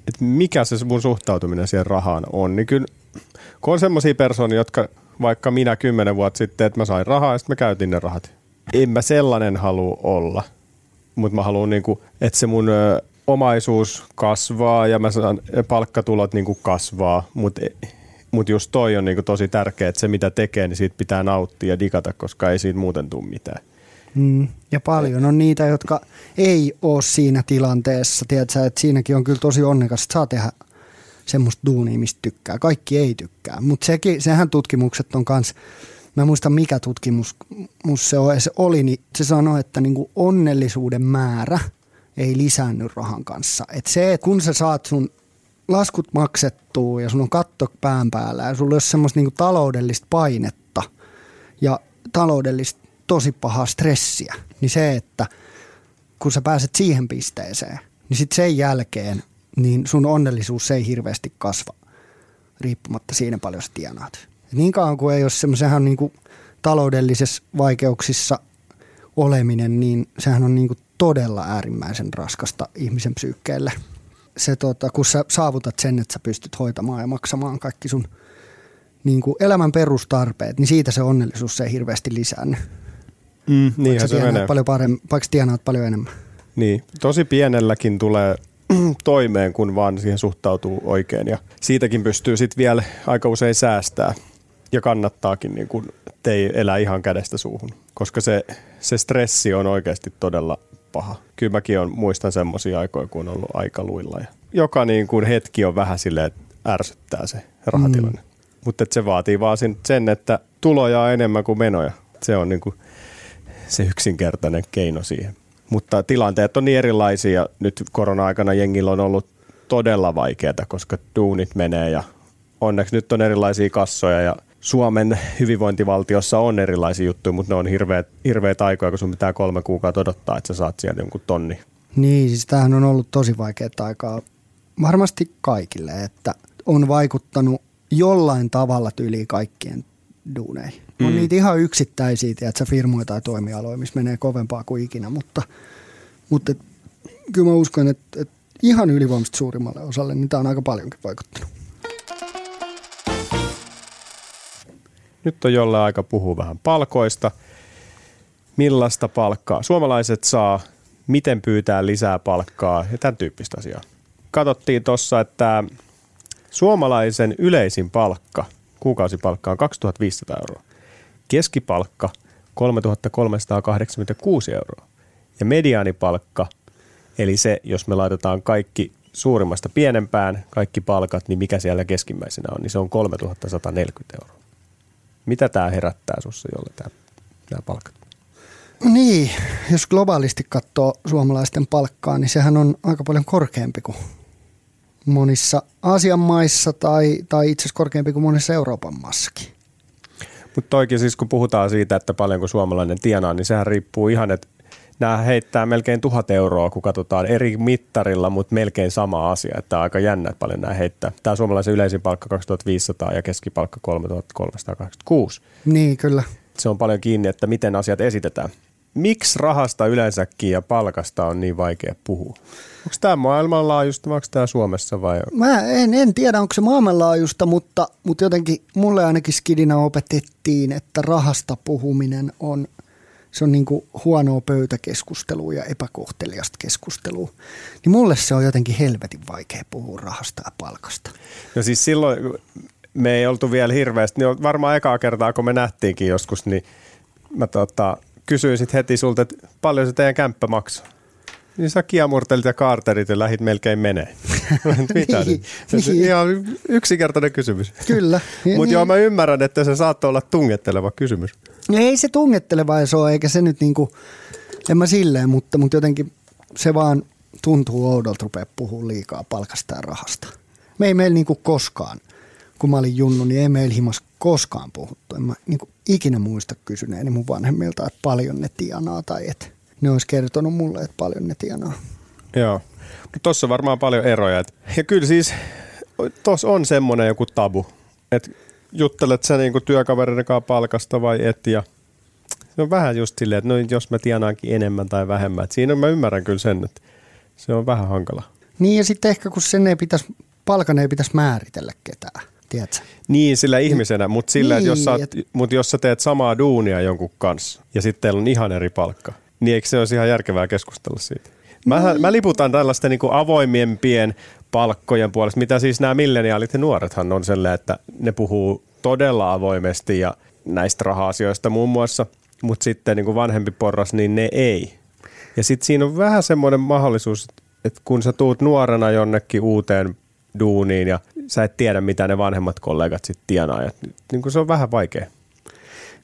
että mikä se mun suhtautuminen siihen rahaan on. Niin kyllä, kun on semmoisia persoonia, jotka vaikka minä kymmenen vuotta sitten, että mä sain rahaa ja sitten mä käytin ne rahat. En mä sellainen halua olla, mutta mä haluan, niinku, että se mun omaisuus kasvaa ja mä saan palkkatulot niinku kasvaa, mutta mut just toi on niinku tosi tärkeää, että se mitä tekee, niin siitä pitää nauttia ja digata, koska ei siitä muuten tule mitään. Mm. Ja paljon on niitä, jotka ei ole siinä tilanteessa. Tiedätkö, että siinäkin on kyllä tosi onnekas, että saa tehdä semmoista duunia, mistä tykkää. Kaikki ei tykkää, mutta sehän tutkimukset on kans, mä en muista mikä tutkimus mus se, on, se oli, niin se sanoi, että niinku onnellisuuden määrä ei lisäänny rahan kanssa. Et se, että kun sä saat sun laskut maksettua ja sun on katto pään päällä ja sulla ole semmoista niinku taloudellista painetta ja taloudellista tosi pahaa stressiä, niin se, että kun sä pääset siihen pisteeseen, niin sitten sen jälkeen niin sun onnellisuus ei hirveästi kasva riippumatta siinä paljon sä tienaat. Et niin kauan kuin ei ole semmoisenhan niin kuin taloudellisissa vaikeuksissa oleminen, niin sehän on niin kuin todella äärimmäisen raskasta ihmisen psyykkeelle. Se, tota, kun sä saavutat sen, että sä pystyt hoitamaan ja maksamaan kaikki sun niin kuin elämän perustarpeet, niin siitä se onnellisuus ei hirveästi lisäänny. Mm, sä se menee. paljon paremmin, vaikka tienaat paljon enemmän. Niin, tosi pienelläkin tulee toimeen, kun vaan siihen suhtautuu oikein. Ja siitäkin pystyy sitten vielä aika usein säästää. Ja kannattaakin, niin kun ei elä ihan kädestä suuhun. Koska se, se stressi on oikeasti todella paha. Kyllä mäkin on, muistan semmoisia aikoja, kun on ollut aika luilla. Ja joka niin kuin hetki on vähän silleen, että ärsyttää se rahatilanne. Mm. Mutta se vaatii vaan sen- sen, että tuloja on enemmän kuin menoja. Se on niin kuin se yksinkertainen keino siihen. Mutta tilanteet on niin erilaisia nyt korona-aikana jengillä on ollut todella vaikeaa, koska duunit menee ja onneksi nyt on erilaisia kassoja ja Suomen hyvinvointivaltiossa on erilaisia juttuja, mutta ne on hirveät, hirveät aikoja, kun sun pitää kolme kuukautta odottaa, että sä saat sieltä jonkun tonni. Niin, siis tämähän on ollut tosi vaikeaa aikaa varmasti kaikille, että on vaikuttanut jollain tavalla yli kaikkien duuneihin. On niitä ihan yksittäisiä, tiedätkö, firmoja tai toimialoja, missä menee kovempaa kuin ikinä, mutta, mutta et, kyllä mä uskon, että, että ihan ylivoimaisesti suurimmalle osalle, niin tämä on aika paljonkin vaikuttanut. Nyt on jollain aika puhua vähän palkoista. Millaista palkkaa suomalaiset saa, miten pyytää lisää palkkaa ja tämän tyyppistä asiaa. Katsottiin tuossa, että suomalaisen yleisin palkka, kuukausipalkka on 2500 euroa. Keskipalkka 3386 euroa. Ja mediaanipalkka, eli se, jos me laitetaan kaikki suurimmasta pienempään, kaikki palkat, niin mikä siellä keskimmäisenä on, niin se on 3140 euroa. Mitä tämä herättää sinussa, jolle tämä, nämä palkat? Niin, jos globaalisti katsoo suomalaisten palkkaa, niin sehän on aika paljon korkeampi kuin monissa Aasian maissa tai, tai itse asiassa korkeampi kuin monissa Euroopan maassakin. Mutta toikin siis kun puhutaan siitä, että paljonko suomalainen tienaa, niin sehän riippuu ihan, että nämä heittää melkein tuhat euroa, kun katsotaan eri mittarilla, mutta melkein sama asia. Että aika jännä, että paljon nämä heittää. Tämä suomalaisen yleisin palkka 2500 ja keskipalkka 3386. Niin, kyllä. Se on paljon kiinni, että miten asiat esitetään. Miksi rahasta yleensäkin ja palkasta on niin vaikea puhua? Onko tämä maailmanlaajuista vai onko tämä Suomessa vai? Mä en, en tiedä, onko se maailmanlaajuista, mutta, mutta jotenkin mulle ainakin skidina opetettiin, että rahasta puhuminen on se on niin kuin huonoa pöytäkeskustelua ja epäkohteliasta keskustelua. Niin mulle se on jotenkin helvetin vaikea puhua rahasta ja palkasta. No siis silloin me ei oltu vielä hirveästi, niin varmaan ekaa kertaa kun me nähtiinkin joskus, niin mä tota, kysyin sitten heti sulta, että paljon se teidän kämppä maksaa. Niin sä kiamurtelit ja kaarterit ja lähit melkein menee. Mitä niin, niin. Ihan yksinkertainen kysymys. Kyllä. Mutta niin. joo, mä ymmärrän, että se saattoi olla tungetteleva kysymys. Ei se tungetteleva se ole, eikä se nyt niinku, en mä silleen, mutta, mutta jotenkin se vaan tuntuu oudolta rupea puhua liikaa palkasta ja rahasta. Me ei meillä niinku koskaan, kun mä olin junnu, niin ei meillä himas koskaan puhuttu. En mä niinku ikinä muista kysyneeni mun vanhemmilta, että paljon ne tienaa tai että ne olisi kertonut mulle, että paljon ne tienaa. Joo, mutta tuossa on varmaan paljon eroja. Ja kyllä siis tuossa on semmoinen joku tabu, että juttelet sä niinku työkaverin kanssa palkasta vai et ja se on vähän just silleen, että no jos mä tienaankin enemmän tai vähemmän. Et siinä mä ymmärrän kyllä sen, että se on vähän hankala. Niin ja sitten ehkä kun sen ei pitäisi, palkan ei pitäisi määritellä ketään. Tiedätkö? Niin, sillä ihmisenä, mutta sillä, niin, että jos, sä, et... mut jos sä teet samaa duunia jonkun kanssa ja sitten teillä on ihan eri palkka, niin eikö se olisi ihan järkevää keskustella siitä? Mä, mä liputan tällaisten niin avoimiempien palkkojen puolesta, mitä siis nämä milleniaalit ja nuorethan on sellainen, että ne puhuu todella avoimesti ja näistä raha-asioista muun muassa, mutta sitten niin kuin vanhempi porras, niin ne ei. Ja sitten siinä on vähän semmoinen mahdollisuus, että kun sä tuut nuorena jonnekin uuteen duuniin ja sä et tiedä, mitä ne vanhemmat kollegat sitten tienaa, ja niin kuin se on vähän vaikea.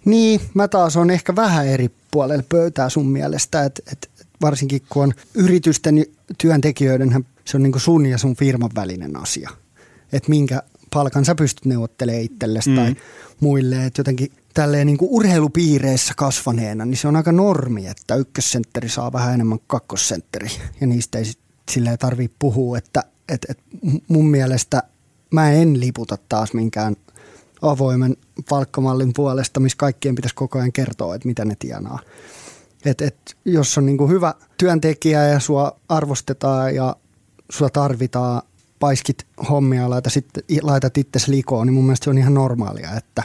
Niin, mä taas on ehkä vähän eri puolella pöytää sun mielestä, että, että varsinkin kun on yritysten työntekijöiden, se on niin kuin sun ja sun firman välinen asia. Että minkä palkan sä pystyt neuvottelemaan itsellesi mm. tai muille. Että jotenkin tälleen niin kuin urheilupiireissä kasvaneena, niin se on aika normi, että ykkössentteri saa vähän enemmän kakkosentteri. Ja niistä ei silleen tarvitse puhua, että et, et mun mielestä mä en liputa taas minkään avoimen palkkamallin puolesta, missä kaikkien pitäisi koko ajan kertoa, että mitä ne tienaa. Et, et, jos on niinku hyvä työntekijä ja sua arvostetaan ja sua tarvitaan, paiskit hommia, laita sitten, laitat itsesi likoon, niin mun mielestä se on ihan normaalia, että,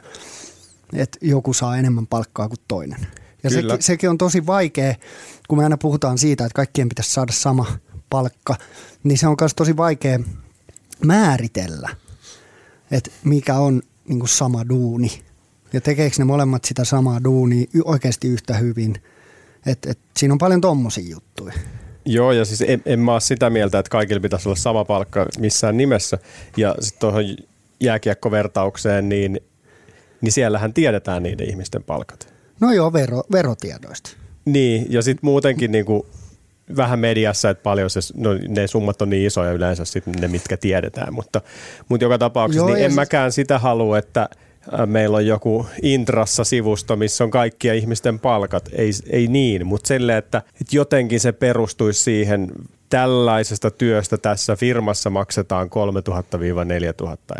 että joku saa enemmän palkkaa kuin toinen. Ja se, sekin on tosi vaikea, kun me aina puhutaan siitä, että kaikkien pitäisi saada sama palkka, niin se on myös tosi vaikea määritellä, että mikä on niin kuin sama duuni. Ja tekeekö ne molemmat sitä samaa duunia oikeasti yhtä hyvin. Et, et, siinä on paljon tommosia juttuja. Joo, ja siis en, en mä ole sitä mieltä, että kaikilla pitäisi olla sama palkka missään nimessä. Ja sitten tuohon jääkiekkovertaukseen, niin, niin siellähän tiedetään niiden ihmisten palkat. No joo, vero, verotiedoista. Niin, ja sitten muutenkin niin kuin vähän mediassa, että paljon se, no, ne summat on niin isoja yleensä sitten ne, mitkä tiedetään, mutta, mutta joka tapauksessa Joo, niin en sit... mäkään sitä halua, että meillä on joku Intrassa-sivusto, missä on kaikkia ihmisten palkat. Ei, ei niin, mutta sille, että, että jotenkin se perustuisi siihen, tällaisesta työstä tässä firmassa maksetaan 3000-4000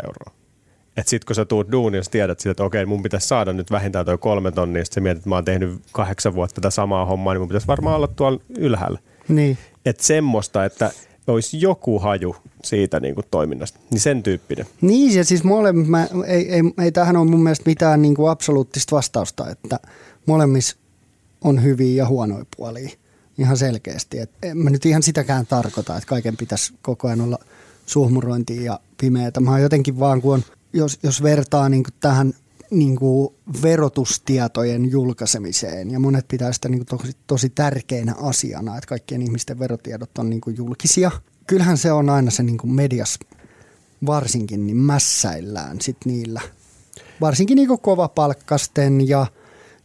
euroa. Että sit kun sä tuut duuniin, sä tiedät sitä, että okei, mun pitäisi saada nyt vähintään toi kolme tonnia, sitten sä mietit, että mä oon tehnyt kahdeksan vuotta tätä samaa hommaa, niin mun pitäisi varmaan olla tuolla ylhäällä. Niin. Että semmoista, että olisi joku haju siitä niin kuin toiminnasta, niin sen tyyppinen. Niin, ja siis molemmat, mä, ei, ei, ei tähän ole mun mielestä mitään niin kuin absoluuttista vastausta, että molemmissa on hyviä ja huonoja puolia ihan selkeästi. Et en mä nyt ihan sitäkään tarkoita, että kaiken pitäisi koko ajan olla suhmurointia ja pimeätä. Mä jotenkin vaan, kun on, jos, jos vertaa niin kuin tähän niin kuin verotustietojen julkaisemiseen, ja monet pitää sitä niin kuin tosi, tosi tärkeänä asiana, että kaikkien ihmisten verotiedot on niin kuin julkisia. Kyllähän se on aina se niin kuin medias varsinkin niin mässäillään sit niillä. Varsinkin niin kuin kovapalkkasten ja,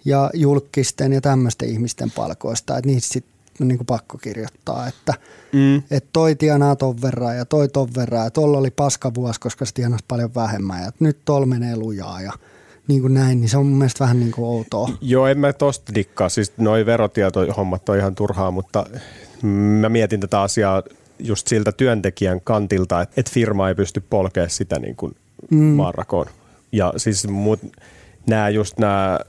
ja julkisten ja tämmöisten ihmisten palkoista, että niistä sit on niin kuin pakko kirjoittaa, että Mm. että toi tienaa ton verran ja toi ton verran ja tolla oli paska vuosi, koska se tienasi paljon vähemmän ja nyt tol menee lujaa ja niin kuin näin, niin se on mun mielestä vähän niin kuin outoa. Joo, en mä tosta dikkaa. Siis noi verotietohommat on ihan turhaa, mutta mä mietin tätä asiaa just siltä työntekijän kantilta, että et firma ei pysty polkemaan sitä niin kuin mm. maanrakoon. Ja siis mut, nämä just nämä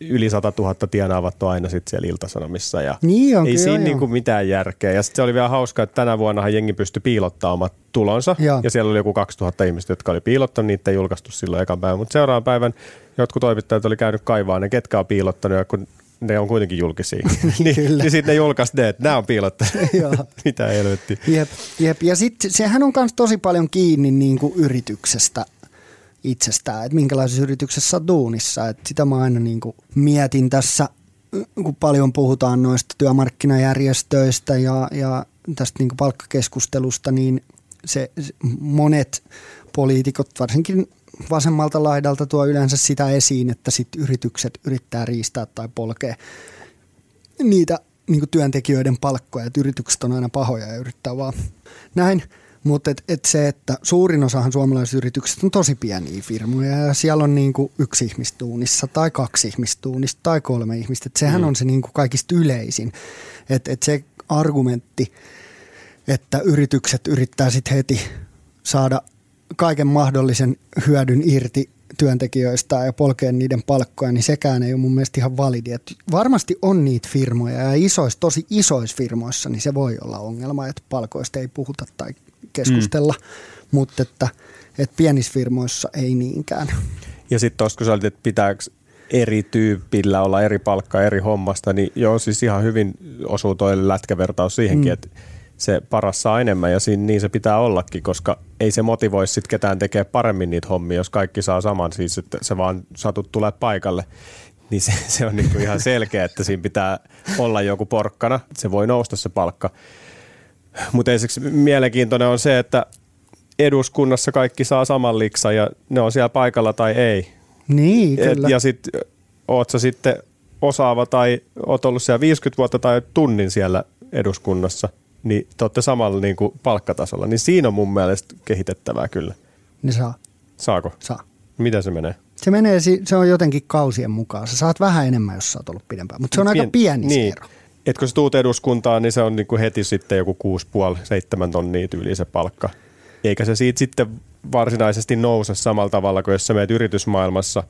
yli 100 000 tienaavat on aina sitten siellä iltasanomissa ja Niin on, ei kyllä, siinä joo. niinku mitään järkeä. Ja sitten se oli vielä hauskaa, että tänä vuonna jengi pystyi piilottaa omat tulonsa Joo. ja siellä oli joku 2000 ihmistä, jotka oli piilottanut, niitä ei julkaistu silloin ekan päivän, mutta seuraavan päivän jotkut toimittajat oli käynyt kaivaa ne, ketkä on piilottanut ja kun ne on kuitenkin julkisia. niin, Kyllä. niin sitten ne julkaisi ne, että nämä on piilottanut. Joo. Mitä helvetti. Jep, jep. Ja sitten sehän on myös tosi paljon kiinni niin kuin yrityksestä itsestään, että minkälaisessa yrityksessä on duunissa. Et sitä mä aina niin kuin mietin tässä, kun paljon puhutaan noista työmarkkinajärjestöistä ja, ja tästä niin kuin palkkakeskustelusta, niin se, se, monet poliitikot, varsinkin vasemmalta laidalta, tuo yleensä sitä esiin, että sit yritykset yrittää riistää tai polkea niitä niin työntekijöiden palkkoja, että yritykset on aina pahoja ja yrittää vaan näin. Mutta et, et se, että suurin osahan suomalaisista yrityksistä on tosi pieniä firmoja ja siellä on niinku yksi ihmistuunissa tai kaksi ihmistuunista tai kolme ihmistä. Et sehän mm. on se niinku kaikista yleisin. Että et se argumentti, että yritykset yrittää sitten heti saada kaiken mahdollisen hyödyn irti työntekijöistä ja polkea niiden palkkoja, niin sekään ei ole mun mielestä ihan validi. Et varmasti on niitä firmoja ja isois, tosi isoissa firmoissa niin se voi olla ongelma, että palkoista ei puhuta tai keskustella, mm. mutta että, että pienissä firmoissa ei niinkään. Ja sitten tuossa kun sä olit, että pitääkö eri tyypillä olla eri palkka eri hommasta, niin joo, siis ihan hyvin osuu toi lätkävertaus siihenkin, mm. että se paras saa enemmän ja siinä, niin se pitää ollakin, koska ei se motivoi sit ketään tekee paremmin niitä hommia, jos kaikki saa saman, siis että se vaan satut tulee paikalle. Niin se, se on niinku ihan selkeä, että siinä pitää olla joku porkkana, se voi nousta se palkka. Mutta ensiksi mielenkiintoinen on se, että eduskunnassa kaikki saa saman liksan ja ne on siellä paikalla tai ei. Niin, Et, kyllä. ja sitten oot sä sitten osaava tai oot ollut siellä 50 vuotta tai tunnin siellä eduskunnassa, niin te olette samalla niin kuin palkkatasolla. Niin siinä on mun mielestä kehitettävää kyllä. Niin saa, Saako? saa. Miten se menee? Se menee, se on jotenkin kausien mukaan. Sä saat vähän enemmän, jos sä oot ollut pidempään, mutta se on aika pieni se niin. ero. Et kun sä tuut eduskuntaan, niin se on niin kuin heti sitten joku 6,5-7 tonnia tyyli se palkka. Eikä se siitä sitten varsinaisesti nouse samalla tavalla kuin jos sä meet yritysmaailmassa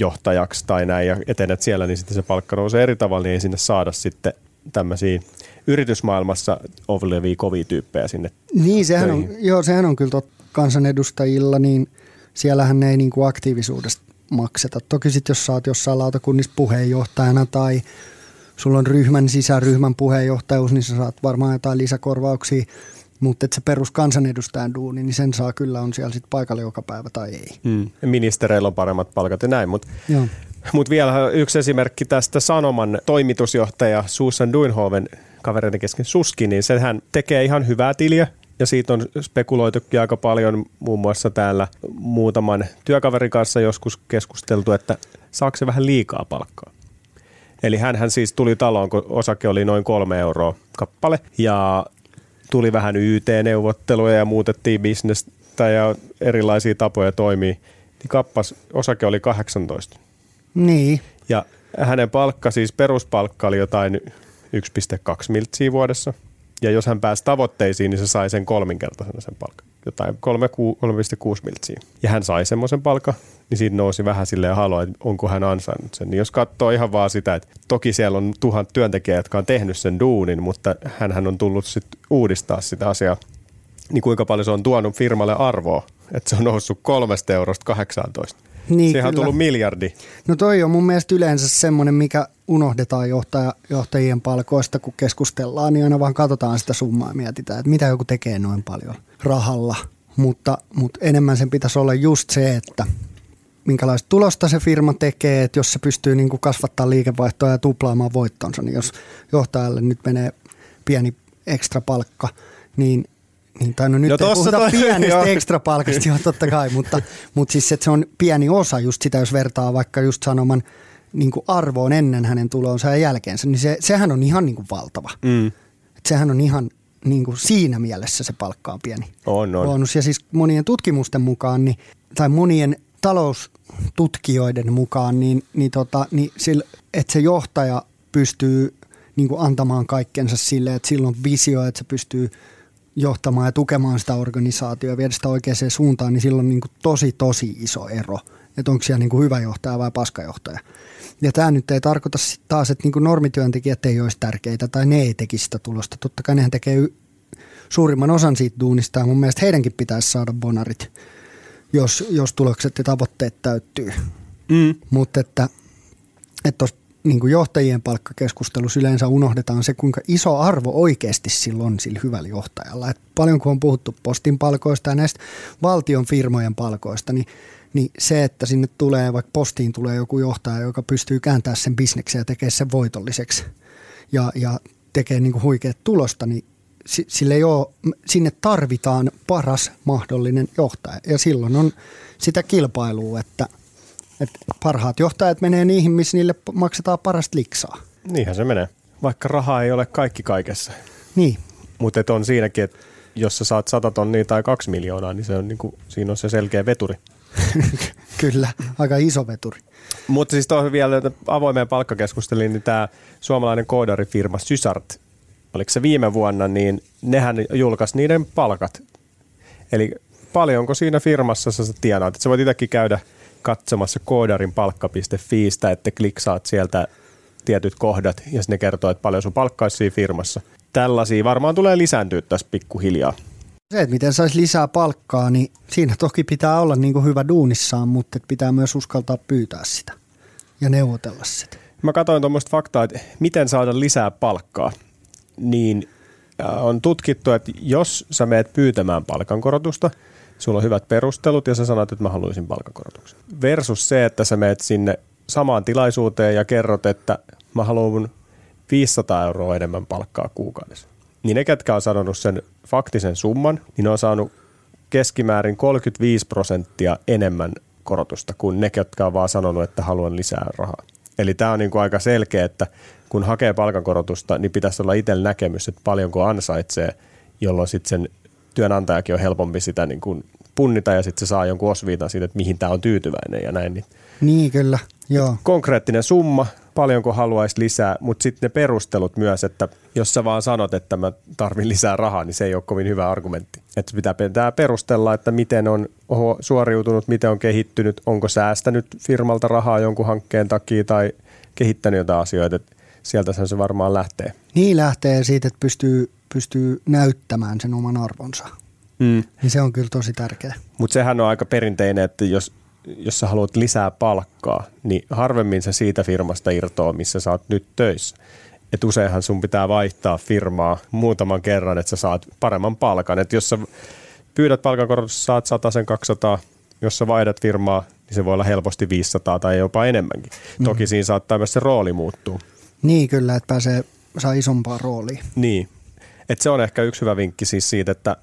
johtajaksi tai näin ja etenet siellä, niin sitten se palkka nousee eri tavalla, niin ei sinne saada sitten tämmöisiä yritysmaailmassa olevia kovia tyyppejä sinne. Niin, sehän on, joo, sehän on kyllä tot, kansanedustajilla, niin siellähän ei niin kuin aktiivisuudesta makseta. Toki sitten jos sä oot jossain lautakunnissa puheenjohtajana tai sulla on ryhmän sisäryhmän puheenjohtajuus, niin sä saat varmaan jotain lisäkorvauksia, mutta että se perus kansanedustajan duuni, niin sen saa kyllä on siellä sitten paikalla joka päivä tai ei. Mm. Ministereillä on paremmat palkat ja näin, mutta. Mutta vielä yksi esimerkki tästä Sanoman toimitusjohtaja Susan Duinhoven kavereiden kesken Suski, niin sehän tekee ihan hyvää tiliä ja siitä on spekuloitukin aika paljon muun muassa täällä muutaman työkaverin kanssa joskus keskusteltu, että saako se vähän liikaa palkkaa. Eli hän siis tuli taloon, kun osake oli noin kolme euroa kappale ja tuli vähän YT-neuvotteluja ja muutettiin bisnestä ja erilaisia tapoja toimii. Niin kappas, osake oli 18. Niin, Ja hänen palkka, siis peruspalkka oli jotain 1,2 miltsiä vuodessa. Ja jos hän pääsi tavoitteisiin, niin se sai sen kolminkertaisena sen palkan. jotain 3,6 miltsiä. Ja hän sai semmoisen palkan, niin siinä nousi vähän silleen haloa, että onko hän ansainnut sen. Niin jos katsoo ihan vaan sitä, että toki siellä on tuhat työntekijää, jotka on tehnyt sen duunin, mutta hän on tullut sitten uudistaa sitä asiaa, niin kuinka paljon se on tuonut firmalle arvoa, että se on noussut kolmesta eurosta 18. Niin, Siihen on kyllä. tullut miljardi. No toi on mun mielestä yleensä semmoinen, mikä unohdetaan johtaja, johtajien palkoista, kun keskustellaan, niin aina vaan katsotaan sitä summaa ja mietitään, että mitä joku tekee noin paljon rahalla. Mutta, mutta enemmän sen pitäisi olla just se, että minkälaista tulosta se firma tekee, että jos se pystyy niin kuin kasvattaa liikevaihtoa ja tuplaamaan voittonsa, niin jos johtajalle nyt menee pieni ekstra palkka, niin niin, tai no nyt No ei puhuta toi- pienestä ekstra palkasta, joo, totta kai, mutta, mutta siis että se on pieni osa just sitä, jos vertaa vaikka just sanoman niin kuin arvoon ennen hänen tulonsa ja jälkeensä, niin se, sehän on ihan niin kuin valtava. Mm. Et sehän on ihan niin kuin siinä mielessä se palkka on pieni On, on. bonus. Ja siis monien tutkimusten mukaan, niin, tai monien taloustutkijoiden mukaan, niin, niin, tota, niin sillä, että se johtaja pystyy niin kuin antamaan kaikkensa sille, että sillä on visio, että se pystyy johtamaan ja tukemaan sitä organisaatiota ja viedä sitä oikeaan suuntaan, niin sillä on niin kuin tosi, tosi iso ero, että onko siellä niin kuin hyvä johtaja vai paskajohtaja. Ja tämä nyt ei tarkoita taas, että niin kuin normityöntekijät ei olisi tärkeitä tai ne ei tekisi sitä tulosta. Totta kai nehän tekee suurimman osan siitä duunista ja mun mielestä heidänkin pitäisi saada bonarit, jos, jos tulokset ja tavoitteet täyttyy. Mm. Mutta että, että tuossa niin kuin johtajien palkkakeskustelussa yleensä unohdetaan se, kuinka iso arvo oikeasti sillä on sillä hyvällä johtajalla. Et paljon kun on puhuttu postin palkoista ja näistä valtion firmojen palkoista, niin, niin se, että sinne tulee, vaikka postiin tulee joku johtaja, joka pystyy kääntämään sen bisneksen ja tekee sen voitolliseksi ja, ja tekee niin kuin huikeat tulosta, niin sille ei ole, sinne tarvitaan paras mahdollinen johtaja. Ja silloin on sitä kilpailua, että, että parhaat johtajat menee niihin, missä niille maksetaan parasta liksaa. Niinhän se menee. Vaikka raha ei ole kaikki kaikessa. Niin, Mutta on siinäkin, että jos sä saat 100 tonnia tai kaksi miljoonaa, niin, se on niinku, siinä on se selkeä veturi. kyllä, aika iso veturi. Mutta siis tuohon vielä että avoimeen palkkakeskustelin, niin tämä suomalainen koodarifirma Sysart, oliko se viime vuonna, niin nehän julkaisi niiden palkat. Eli paljonko siinä firmassa sä tienaat. Että sä voit itsekin käydä katsomassa koodarin palkka.fiistä, että kliksaat sieltä tietyt kohdat ja sitten ne kertoo, että paljon sun palkkaisi siinä firmassa. Tällaisia varmaan tulee lisääntyä tässä pikkuhiljaa. Se, että miten saisi lisää palkkaa, niin siinä toki pitää olla niin kuin hyvä duunissaan, mutta että pitää myös uskaltaa pyytää sitä ja neuvotella sitä. Mä katsoin tuommoista faktaa, että miten saada lisää palkkaa, niin äh, on tutkittu, että jos sä meet pyytämään palkankorotusta, sulla on hyvät perustelut ja sä sanot, että mä haluaisin palkankorotuksen. Versus se, että sä meet sinne samaan tilaisuuteen ja kerrot, että mä haluan 500 euroa enemmän palkkaa kuukaudessa. Niin ne, ketkä on sanonut sen faktisen summan, niin ne on saanut keskimäärin 35 prosenttia enemmän korotusta kuin ne, jotka on vaan sanonut, että haluan lisää rahaa. Eli tämä on niin kuin aika selkeä, että kun hakee palkankorotusta, niin pitäisi olla itsellä näkemys, että paljonko ansaitsee, jolloin sitten sen työnantajakin on helpompi sitä niin kuin punnita ja sitten se saa jonkun osviitan siitä, että mihin tämä on tyytyväinen ja näin. Niin Niin kyllä, joo. konkreettinen summa, paljonko haluaisi lisää, mutta sitten ne perustelut myös, että jos sä vaan sanot, että mä tarvin lisää rahaa, niin se ei ole kovin hyvä argumentti. Että pitää, pitää perustella, että miten on suoriutunut, miten on kehittynyt, onko säästänyt firmalta rahaa jonkun hankkeen takia tai kehittänyt jotain asioita. että Sieltä se varmaan lähtee. Niin lähtee siitä, että pystyy, pystyy näyttämään sen oman arvonsa. Mm. Niin se on kyllä tosi tärkeä. Mutta sehän on aika perinteinen, että jos, jos sä haluat lisää palkkaa, niin harvemmin se siitä firmasta irtoaa, missä sä oot nyt töissä. Et useinhan sun pitää vaihtaa firmaa muutaman kerran, että sä saat paremman palkan. Et jos sä pyydät palkankorotusta, saat 100 sen 200. Jos sä vaihdat firmaa, niin se voi olla helposti 500 tai jopa enemmänkin. Mm. Toki siinä saattaa myös se rooli muuttua. Niin kyllä, että pääsee, saa isompaa roolia. Niin. Et se on ehkä yksi hyvä vinkki siis siitä, että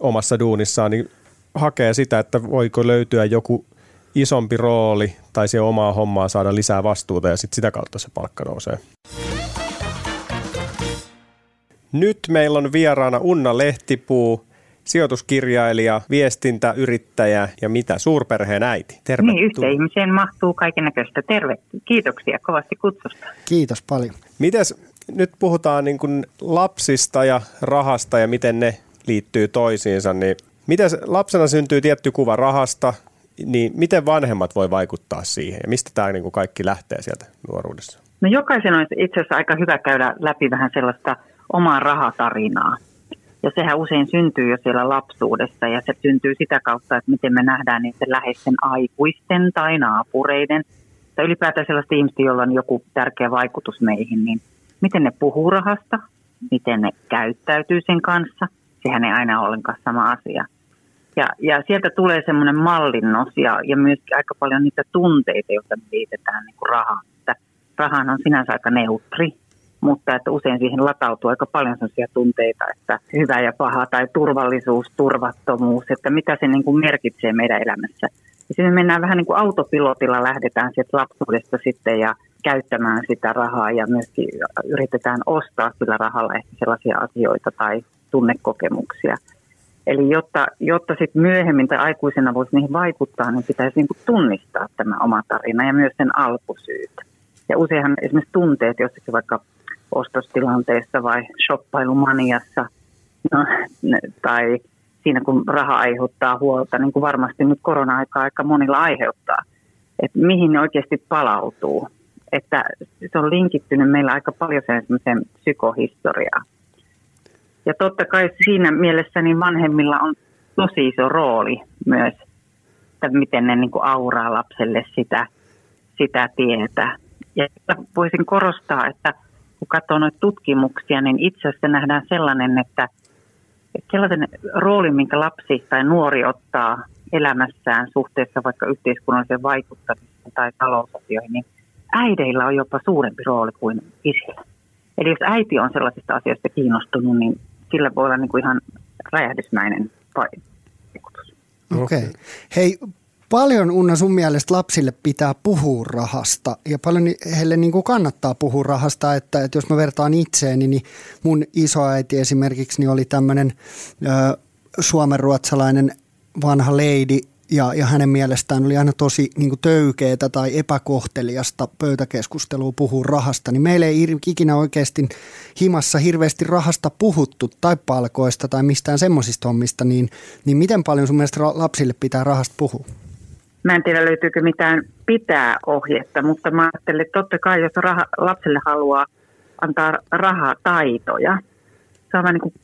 omassa duunissaan niin hakee sitä, että voiko löytyä joku isompi rooli tai se omaa hommaa saada lisää vastuuta ja sitten sitä kautta se palkka nousee. Nyt meillä on vieraana Unna Lehtipuu, sijoituskirjailija, viestintäyrittäjä ja mitä suurperheen äiti. Niin, Tervetuloa. yhteen ihmiseen mahtuu kaiken näköistä. Terve. Kiitoksia kovasti kutsusta. Kiitos paljon. Mites, nyt puhutaan niin kuin lapsista ja rahasta ja miten ne liittyy toisiinsa, niin Miten lapsena syntyy tietty kuva rahasta, niin miten vanhemmat voi vaikuttaa siihen ja mistä tämä niin kaikki lähtee sieltä nuoruudessa? No jokaisen on itse asiassa aika hyvä käydä läpi vähän sellaista omaa rahatarinaa. Ja sehän usein syntyy jo siellä lapsuudessa ja se syntyy sitä kautta, että miten me nähdään niiden läheisten aikuisten tai naapureiden tai ylipäätään sellaisten ihmisten, joilla on joku tärkeä vaikutus meihin, niin miten ne puhuu rahasta, miten ne käyttäytyy sen kanssa. Sehän ei aina ole ollenkaan sama asia. Ja, ja sieltä tulee semmoinen mallinnos ja, ja myös aika paljon niitä tunteita, joita me liitetään niin rahaan. Että rahan on sinänsä aika neutri, mutta että usein siihen latautuu aika paljon sellaisia tunteita, että hyvä ja paha tai turvallisuus, turvattomuus, että mitä se niin kuin merkitsee meidän elämässä. Ja sinne mennään vähän niin kuin autopilotilla, lähdetään sieltä lapsuudesta sitten ja käyttämään sitä rahaa ja myöskin yritetään ostaa sillä rahalla ehkä sellaisia asioita tai tunnekokemuksia. Eli jotta, jotta sitten myöhemmin tai aikuisena voisi niihin vaikuttaa, niin pitäisi niin kuin tunnistaa tämä oma tarina ja myös sen alkusyyt. Ja useinhan esimerkiksi tunteet jossakin vaikka ostostilanteessa vai shoppailumaniassa no, tai siinä kun raha aiheuttaa huolta, niin kuin varmasti nyt korona-aikaa aika monilla aiheuttaa, että mihin ne oikeasti palautuu. Että se on linkittynyt meillä aika paljon sen psykohistoriaan. Ja totta kai siinä mielessä niin vanhemmilla on tosi iso rooli myös, että miten ne niin kuin auraa lapselle sitä, sitä tietä. Ja voisin korostaa, että kun katsoo noita tutkimuksia, niin itse asiassa nähdään sellainen, että, sellaisen roolin, minkä lapsi tai nuori ottaa elämässään suhteessa vaikka yhteiskunnalliseen vaikuttamiseen tai talousasioihin, niin äideillä on jopa suurempi rooli kuin isillä. Eli jos äiti on sellaisista asioista kiinnostunut, niin sillä voi olla niin kuin ihan räjähdysmäinen vaikutus. Okei. Okay. Hei, paljon Unna sun mielestä lapsille pitää puhua rahasta ja paljon heille niin kuin kannattaa puhua rahasta, että, että jos mä vertaan itseeni, niin mun isoäiti esimerkiksi niin oli tämmöinen suomenruotsalainen vanha leidi, ja, ja hänen mielestään oli aina tosi niin töykeetä tai epäkohteliasta pöytäkeskustelua puhua rahasta, niin meillä ei ikinä oikeasti himassa hirveästi rahasta puhuttu tai palkoista tai mistään semmoisista hommista, niin, niin miten paljon sun mielestä lapsille pitää rahasta puhua? Mä en tiedä löytyykö mitään pitää ohjetta, mutta mä ajattelin, että totta kai jos raha, lapselle haluaa antaa rahataitoja, se on niin kuin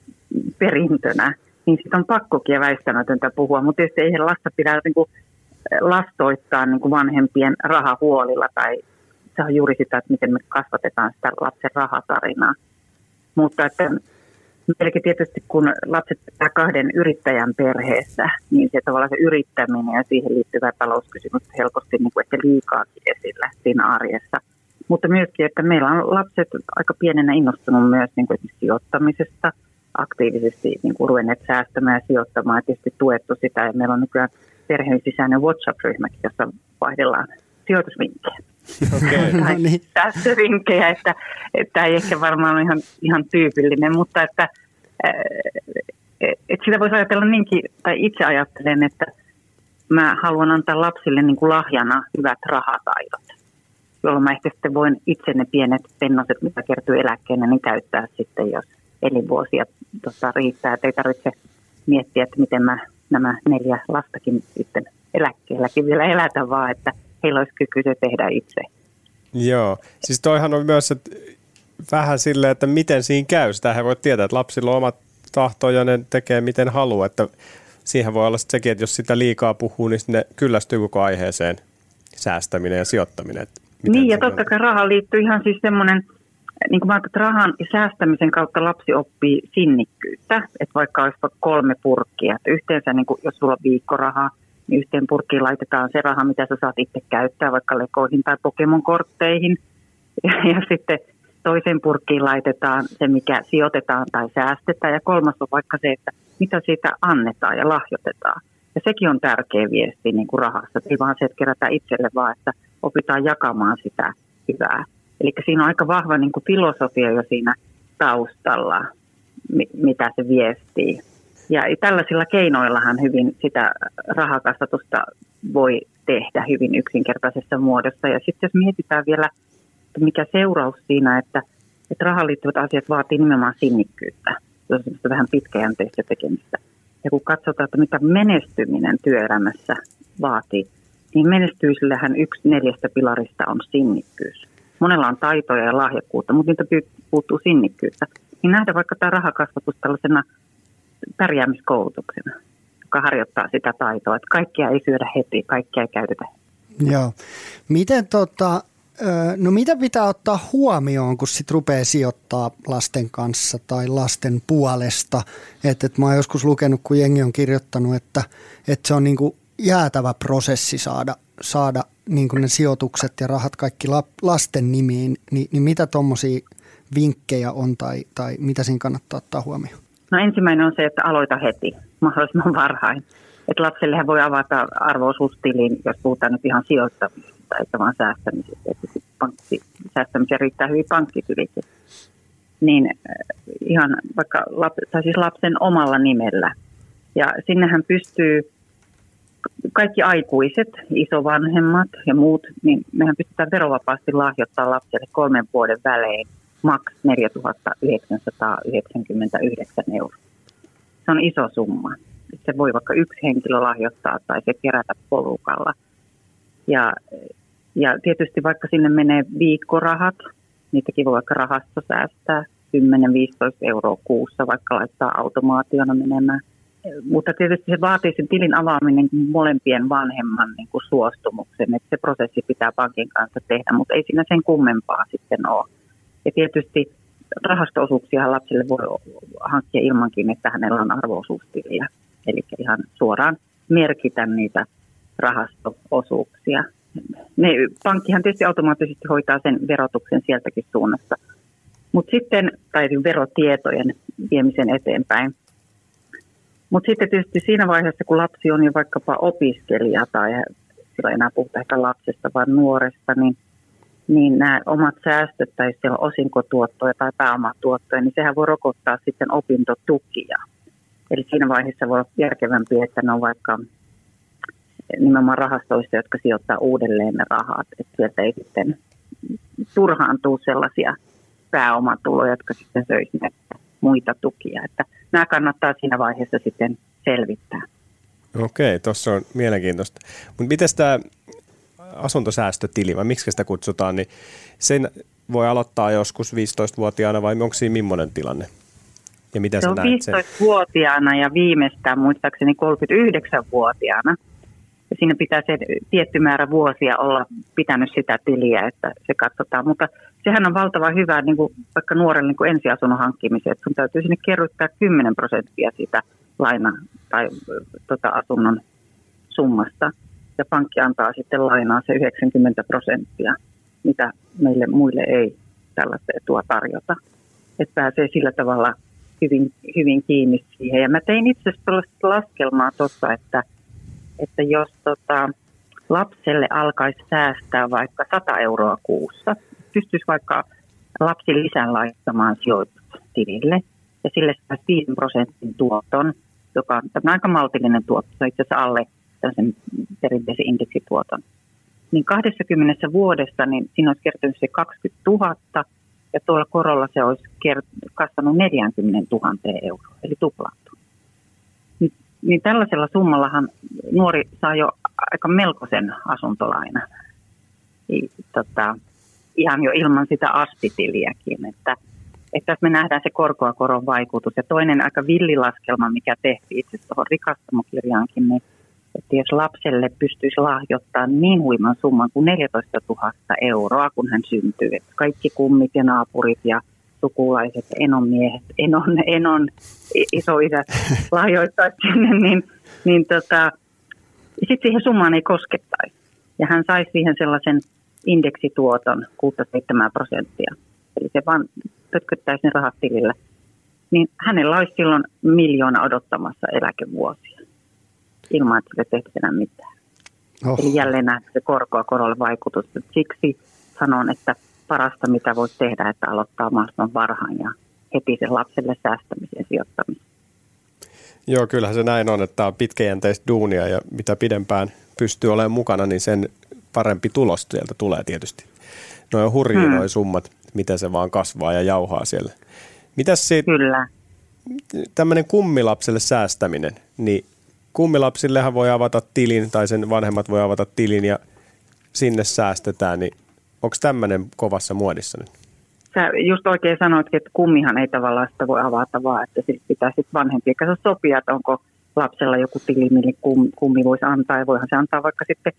perintönä, niin sitten on pakkokin ja väistämätöntä puhua. Mutta tietysti ei lasta pidä niin kuin lastoittaa niin kuin vanhempien rahahuolilla tai se on juuri sitä, että miten me kasvatetaan sitä lapsen rahatarinaa. Mutta että melkein tietysti kun lapset pitää kahden yrittäjän perheessä, niin se tavallaan se yrittäminen ja siihen liittyvä talouskysymys helposti niin kuin ehkä liikaakin esillä siinä arjessa. Mutta myöskin, että meillä on lapset aika pienenä innostunut myös niin kuin sijoittamisesta – aktiivisesti niin kuin ruvenneet säästämään ja sijoittamaan ja tietysti tuettu sitä. Ja meillä on nykyään perheen sisäinen WhatsApp-ryhmäkin, jossa vaihdellaan sijoitusvinkkejä. Okay. no niin. säästövinkkejä, että, että ei ehkä varmaan ole ihan, ihan tyypillinen, mutta että, että sitä voisi ajatella niinkin, tai itse ajattelen, että mä haluan antaa lapsille niin kuin lahjana hyvät rahataidot, jolloin mä ehkä sitten voin itse ne pienet pennoset, mitä kertyy eläkkeenä, niin käyttää sitten, jos elinvuosia tota, riittää. Että ei tarvitse miettiä, että miten mä nämä neljä lastakin sitten eläkkeelläkin vielä elätä, vaan että heillä olisi kyky se tehdä itse. Joo, siis toihan on myös että vähän silleen, että miten siinä käy. Sitä he voi tietää, että lapsilla on omat tahto ja ne tekee miten haluaa. Että siihen voi olla sekin, että jos sitä liikaa puhuu, niin ne kyllästyy koko aiheeseen säästäminen ja sijoittaminen. Niin, ja totta kai rahaan liittyy ihan siis semmoinen niin kuin mä että rahan ja säästämisen kautta lapsi oppii sinnikkyyttä, että vaikka olisi kolme purkkia, että yhteensä niin kuin, jos sulla on viikkorahaa, niin yhteen purkkiin laitetaan se raha, mitä sä saat itse käyttää vaikka lekoihin tai Pokemon-kortteihin. Ja, ja sitten toiseen purkkiin laitetaan se, mikä sijoitetaan tai säästetään. Ja kolmas on vaikka se, että mitä siitä annetaan ja lahjoitetaan. Ja sekin on tärkeä viesti niin kuin rahassa. Ei vaan se, että kerätään itselle, vaan että opitaan jakamaan sitä hyvää. Eli siinä on aika vahva niin kuin filosofia jo siinä taustalla, mitä se viestii. Ja tällaisilla keinoillahan hyvin sitä rahakasvatusta voi tehdä hyvin yksinkertaisessa muodossa. Ja sitten jos mietitään vielä, että mikä seuraus siinä, että, että rahaan liittyvät asiat vaatii nimenomaan sinnikkyyttä. Se on vähän pitkäjänteistä tekemistä. Ja kun katsotaan, että mitä menestyminen työelämässä vaatii, niin menestyisillähän yksi neljästä pilarista on sinnikkyys. Monella on taitoja ja lahjakkuutta, mutta niitä puuttuu sinnikkyyttä. Niin nähdä vaikka tämä rahakasvatus tällaisena pärjäämiskoulutuksena, joka harjoittaa sitä taitoa, että kaikkia ei syödä heti, kaikkia ei käytetä. Joo. Miten tota, No mitä pitää ottaa huomioon, kun sit rupeaa sijoittaa lasten kanssa tai lasten puolesta? Et, et mä oon joskus lukenut, kun jengi on kirjoittanut, että, että se on niinku jäätävä prosessi saada, saada niinku ne sijoitukset ja rahat kaikki lasten nimiin. Ni, niin mitä tuommoisia vinkkejä on tai, tai mitä siinä kannattaa ottaa huomioon? No ensimmäinen on se, että aloita heti mahdollisimman varhain. Että lapsellehän voi avata arvoosuustilin, jos puhutaan nyt ihan sijoittamisesta eikä vaan säästämisestä. Että pankki, säästämiseen riittää hyvin pankkitilikin. Niin äh, ihan vaikka lap, tai siis lapsen omalla nimellä. Ja sinnehän pystyy kaikki aikuiset, isovanhemmat ja muut, niin mehän pystytään verovapaasti lahjoittamaan lapselle kolmen vuoden välein maks 4999 euroa. Se on iso summa. Se voi vaikka yksi henkilö lahjoittaa tai se kerätä polukalla. Ja, ja tietysti vaikka sinne menee viikkorahat, niitäkin voi vaikka rahasto säästää 10-15 euroa kuussa, vaikka laittaa automaationa menemään. Mutta tietysti se vaatii sen tilin avaaminen molempien vanhemman niin kuin suostumuksen, että se prosessi pitää pankin kanssa tehdä, mutta ei siinä sen kummempaa sitten ole. Ja tietysti rahastoosuuksia lapsille voi hankkia ilmankin, että hänellä on arvoosuustiliä. Eli ihan suoraan merkitä niitä rahastoosuuksia. Ne, pankkihan tietysti automaattisesti hoitaa sen verotuksen sieltäkin suunnasta. Mutta sitten, tai verotietojen viemisen eteenpäin. Mutta sitten tietysti siinä vaiheessa, kun lapsi on jo vaikkapa opiskelija tai sillä ei enää puhuta ehkä lapsesta, vaan nuoresta, niin – niin nämä omat säästöt tai siellä osinkotuottoja tai pääomatuottoja, niin sehän voi rokottaa sitten opintotukia. Eli siinä vaiheessa voi olla järkevämpi, että ne on vaikka nimenomaan rahastoista, jotka sijoittaa uudelleen ne rahat. Että sieltä ei sitten turhaan tule sellaisia pääomatuloja, jotka sitten söisivät muita tukia. Että nämä kannattaa siinä vaiheessa sitten selvittää. Okei, tuossa on mielenkiintoista. Mutta miten tämä asuntosäästötili, vai miksi sitä kutsutaan, niin sen voi aloittaa joskus 15-vuotiaana vai onko siinä millainen tilanne? Ja mitä se on 15-vuotiaana ja viimeistään muistaakseni 39-vuotiaana. Ja siinä pitää se tietty määrä vuosia olla pitänyt sitä tiliä, että se katsotaan. Mutta sehän on valtava hyvä niin kuin vaikka nuorelle niin kuin ensiasunnon hankkimiseen, että sun täytyy sinne kerryttää 10 prosenttia sitä laina- tai tota, asunnon summasta ja pankki antaa sitten lainaa se 90 prosenttia, mitä meille muille ei tällaista etua tarjota. Että pääsee sillä tavalla hyvin, hyvin kiinni siihen. Ja mä tein itse asiassa laskelmaa tuossa, että, että jos tota, lapselle alkaisi säästää vaikka 100 euroa kuussa, pystyisi vaikka lapsi lisän laittamaan sijoitustilille ja sille saisi 5 prosentin tuoton, joka on aika maltillinen tuotto, itse asiassa alle sen perinteisen indeksituoton. Niin 20 vuodessa niin siinä olisi kertynyt se 20 000 ja tuolla korolla se olisi kert- kasvanut 40 000 euroa, eli tuplattu. Niin, niin tällaisella summallahan nuori saa jo aika melkoisen asuntolainan. I, tota, ihan jo ilman sitä astitiliäkin, että, että tässä me nähdään se korkoa koron vaikutus. Ja toinen aika villilaskelma, mikä tehtiin itse tuohon rikastamokirjaankin, niin että jos lapselle pystyisi lahjoittamaan niin huiman summan kuin 14 000 euroa, kun hän syntyy, että kaikki kummit ja naapurit ja sukulaiset, enon miehet, enon, enon isoisät lahjoittaisi sinne, niin, niin tota, sitten siihen summaan ei koskettaisi. Ja hän saisi siihen sellaisen indeksituoton 6-7 prosenttia. Eli se vaan pötköttäisi ne rahat tilille. Niin hänellä olisi silloin miljoona odottamassa eläkevuosia ilman, että sille tehtäisiin mitään. Oh. Eli jälleen nähdään se korkoa korolle vaikutus. Siksi sanon, että parasta mitä voi tehdä, että aloittaa mahdollisimman varhain ja heti sen lapselle säästämisen sijoittamisen. Joo, kyllähän se näin on, että tämä on pitkäjänteistä duunia ja mitä pidempään pystyy olemaan mukana, niin sen parempi tulos sieltä tulee tietysti. No on hurjia hmm. summat, miten se vaan kasvaa ja jauhaa siellä. Mitäs siitä, Kyllä. tämmöinen kummilapselle säästäminen, niin kummilapsillehan voi avata tilin tai sen vanhemmat voi avata tilin ja sinne säästetään, niin onko tämmöinen kovassa muodissa nyt? Sä just oikein sanoit, että kummihan ei tavallaan sitä voi avata, vaan että sit pitää sitten vanhempien kanssa sopia, että onko lapsella joku tili, mille kummi voisi antaa. Ja voihan se antaa vaikka sitten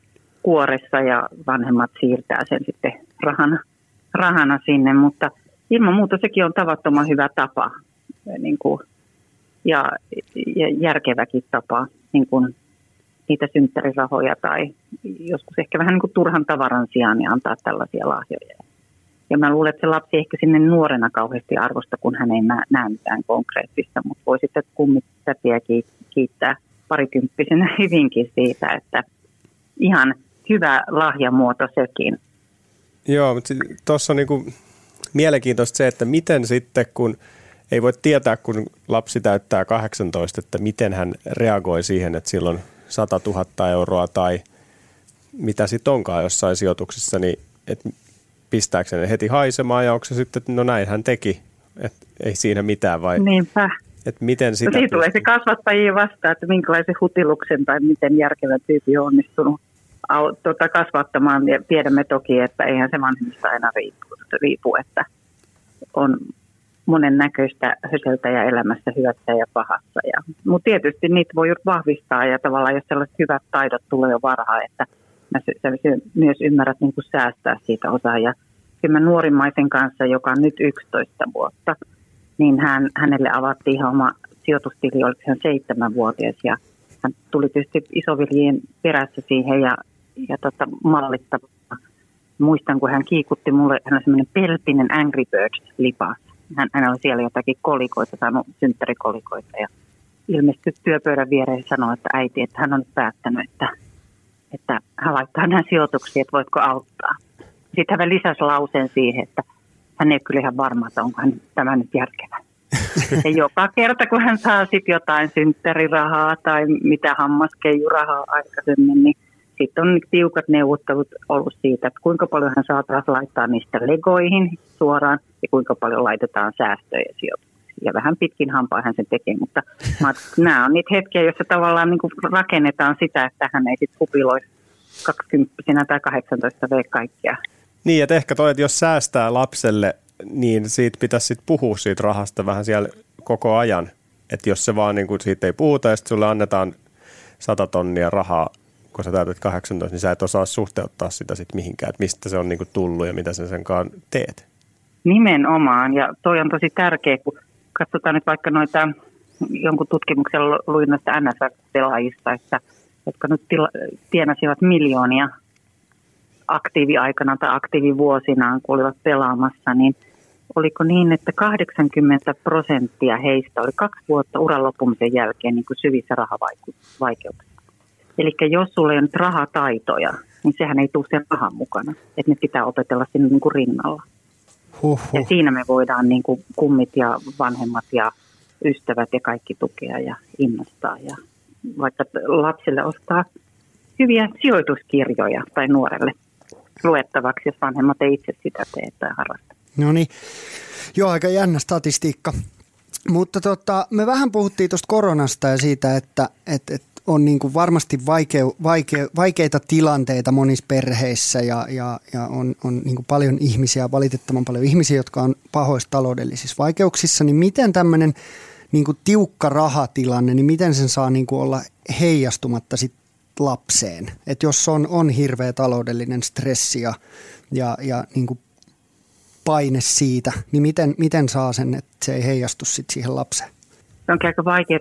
kuoressa ja vanhemmat siirtää sen sitten rahana, rahana sinne, mutta ilman muuta sekin on tavattoman hyvä tapa niin kuin, ja, ja järkeväkin tapa niin kuin, niitä synttärirahoja tai joskus ehkä vähän niin kuin turhan tavaran sijaan niin antaa tällaisia lahjoja. Ja mä luulen, että se lapsi ehkä sinne nuorena kauheasti arvosta, kun hän ei näe mitään konkreettista, mutta voi sitten kummit kiittää parikymppisenä hyvinkin siitä, että ihan hyvä lahjamuoto sekin. Joo, mutta tuossa on niinku mielenkiintoista se, että miten sitten kun ei voi tietää, kun lapsi täyttää 18, että miten hän reagoi siihen, että silloin 100 000 euroa tai mitä sitten onkaan jossain sijoituksissa, niin että pistääkö se heti haisemaan ja onko se sitten, että no näin hän teki, että ei siinä mitään vai? Niinpä. Että miten sitä... No siitä tulee se kasvattajia vastaan, että minkälaisen hutiluksen tai miten järkevä tyyppi on onnistunut tuota, kasvattamaan. Ja tiedämme toki, että eihän se vanhemmista aina riipu, riipu että on monen näköistä höseltä ja elämässä hyvässä ja pahassa. Ja, mutta tietysti niitä voi vahvistaa ja tavallaan jos sellaiset hyvät taidot tulee jo varhaan, että mä myös ymmärrät niin kuin säästää siitä osaa. Ja kyllä nuorimmaisen kanssa, joka on nyt 11 vuotta, niin hän, hänelle avattiin ihan oma sijoitustili, oliko hän seitsemänvuotias ja hän tuli tietysti isoviljien perässä siihen ja, ja tota, mallittava. Muistan, kun hän kiikutti mulle, hän on semmoinen pelpinen Angry Birds-lipas. Hän, hän oli siellä jotakin kolikoita, saanut synttärikolikoita ja ilmestyi työpöydän viereen ja sanoi, että äiti, että hän on nyt päättänyt, että, että hän laittaa nämä sijoituksia, että voitko auttaa. Sitten hän lisäsi lauseen siihen, että hän ei kyllä ihan varma, että onko hän tämä nyt järkevä. Ja joka kerta, kun hän saa sitten jotain synttärirahaa tai mitä hammaskeijurahaa aikaisemmin, niin sitten on tiukat neuvottelut ollut siitä, että kuinka paljon hän saa taas laittaa niistä legoihin suoraan ja kuinka paljon laitetaan säästöjä sijoituksia. Ja vähän pitkin hampaa hän sen tekee, mutta mä, nämä on niitä hetkiä, joissa tavallaan niin rakennetaan sitä, että hän ei sitten kupiloi 20 tai 18 V kaikkia niin, että ehkä toi, että jos säästää lapselle, niin siitä pitäisi sitten puhua siitä rahasta vähän siellä koko ajan. Että jos se vaan niin kuin siitä ei puhuta ja sitten sulle annetaan 100 tonnia rahaa, kun sä täytät 18, niin sä et osaa suhteuttaa sitä sitten mihinkään, että mistä se on niin kuin tullut ja mitä sen senkaan teet. Nimenomaan, ja toi on tosi tärkeä, kun katsotaan nyt vaikka noita jonkun tutkimuksen luin noista NSF-pelaajista, että, jotka nyt tila, tienasivat miljoonia aktiiviaikana tai aktiivivuosinaan, kun olivat pelaamassa, niin oliko niin, että 80 prosenttia heistä oli kaksi vuotta uran loppumisen jälkeen niin kuin syvissä rahavaikeuksissa. Eli jos sulla ei ole nyt rahataitoja, niin sehän ei tule sen rahan mukana. Että ne pitää opetella sinne niin kuin rinnalla. Huhhuh. Ja siinä me voidaan niin kuin kummit ja vanhemmat ja ystävät ja kaikki tukea ja innostaa. Ja vaikka lapsille ostaa hyviä sijoituskirjoja tai nuorelle luettavaksi, jos vanhemmat ei itse sitä tee tai harrasta. No niin, joo aika jännä statistiikka. Mutta tota, me vähän puhuttiin tuosta koronasta ja siitä, että et, et on niin kuin varmasti vaikeu, vaikeu, vaikeita tilanteita monissa perheissä ja, ja, ja on, on niin kuin paljon ihmisiä, valitettavan paljon ihmisiä, jotka on pahoissa taloudellisissa vaikeuksissa, niin miten tämmöinen niin kuin tiukka rahatilanne, niin miten sen saa niin kuin olla heijastumatta sit lapseen. Että jos on, on hirveä taloudellinen stressi ja, ja, ja niin kuin paine siitä, niin miten, miten saa sen, että se ei heijastu sit siihen lapseen? Se on aika vaikeaa,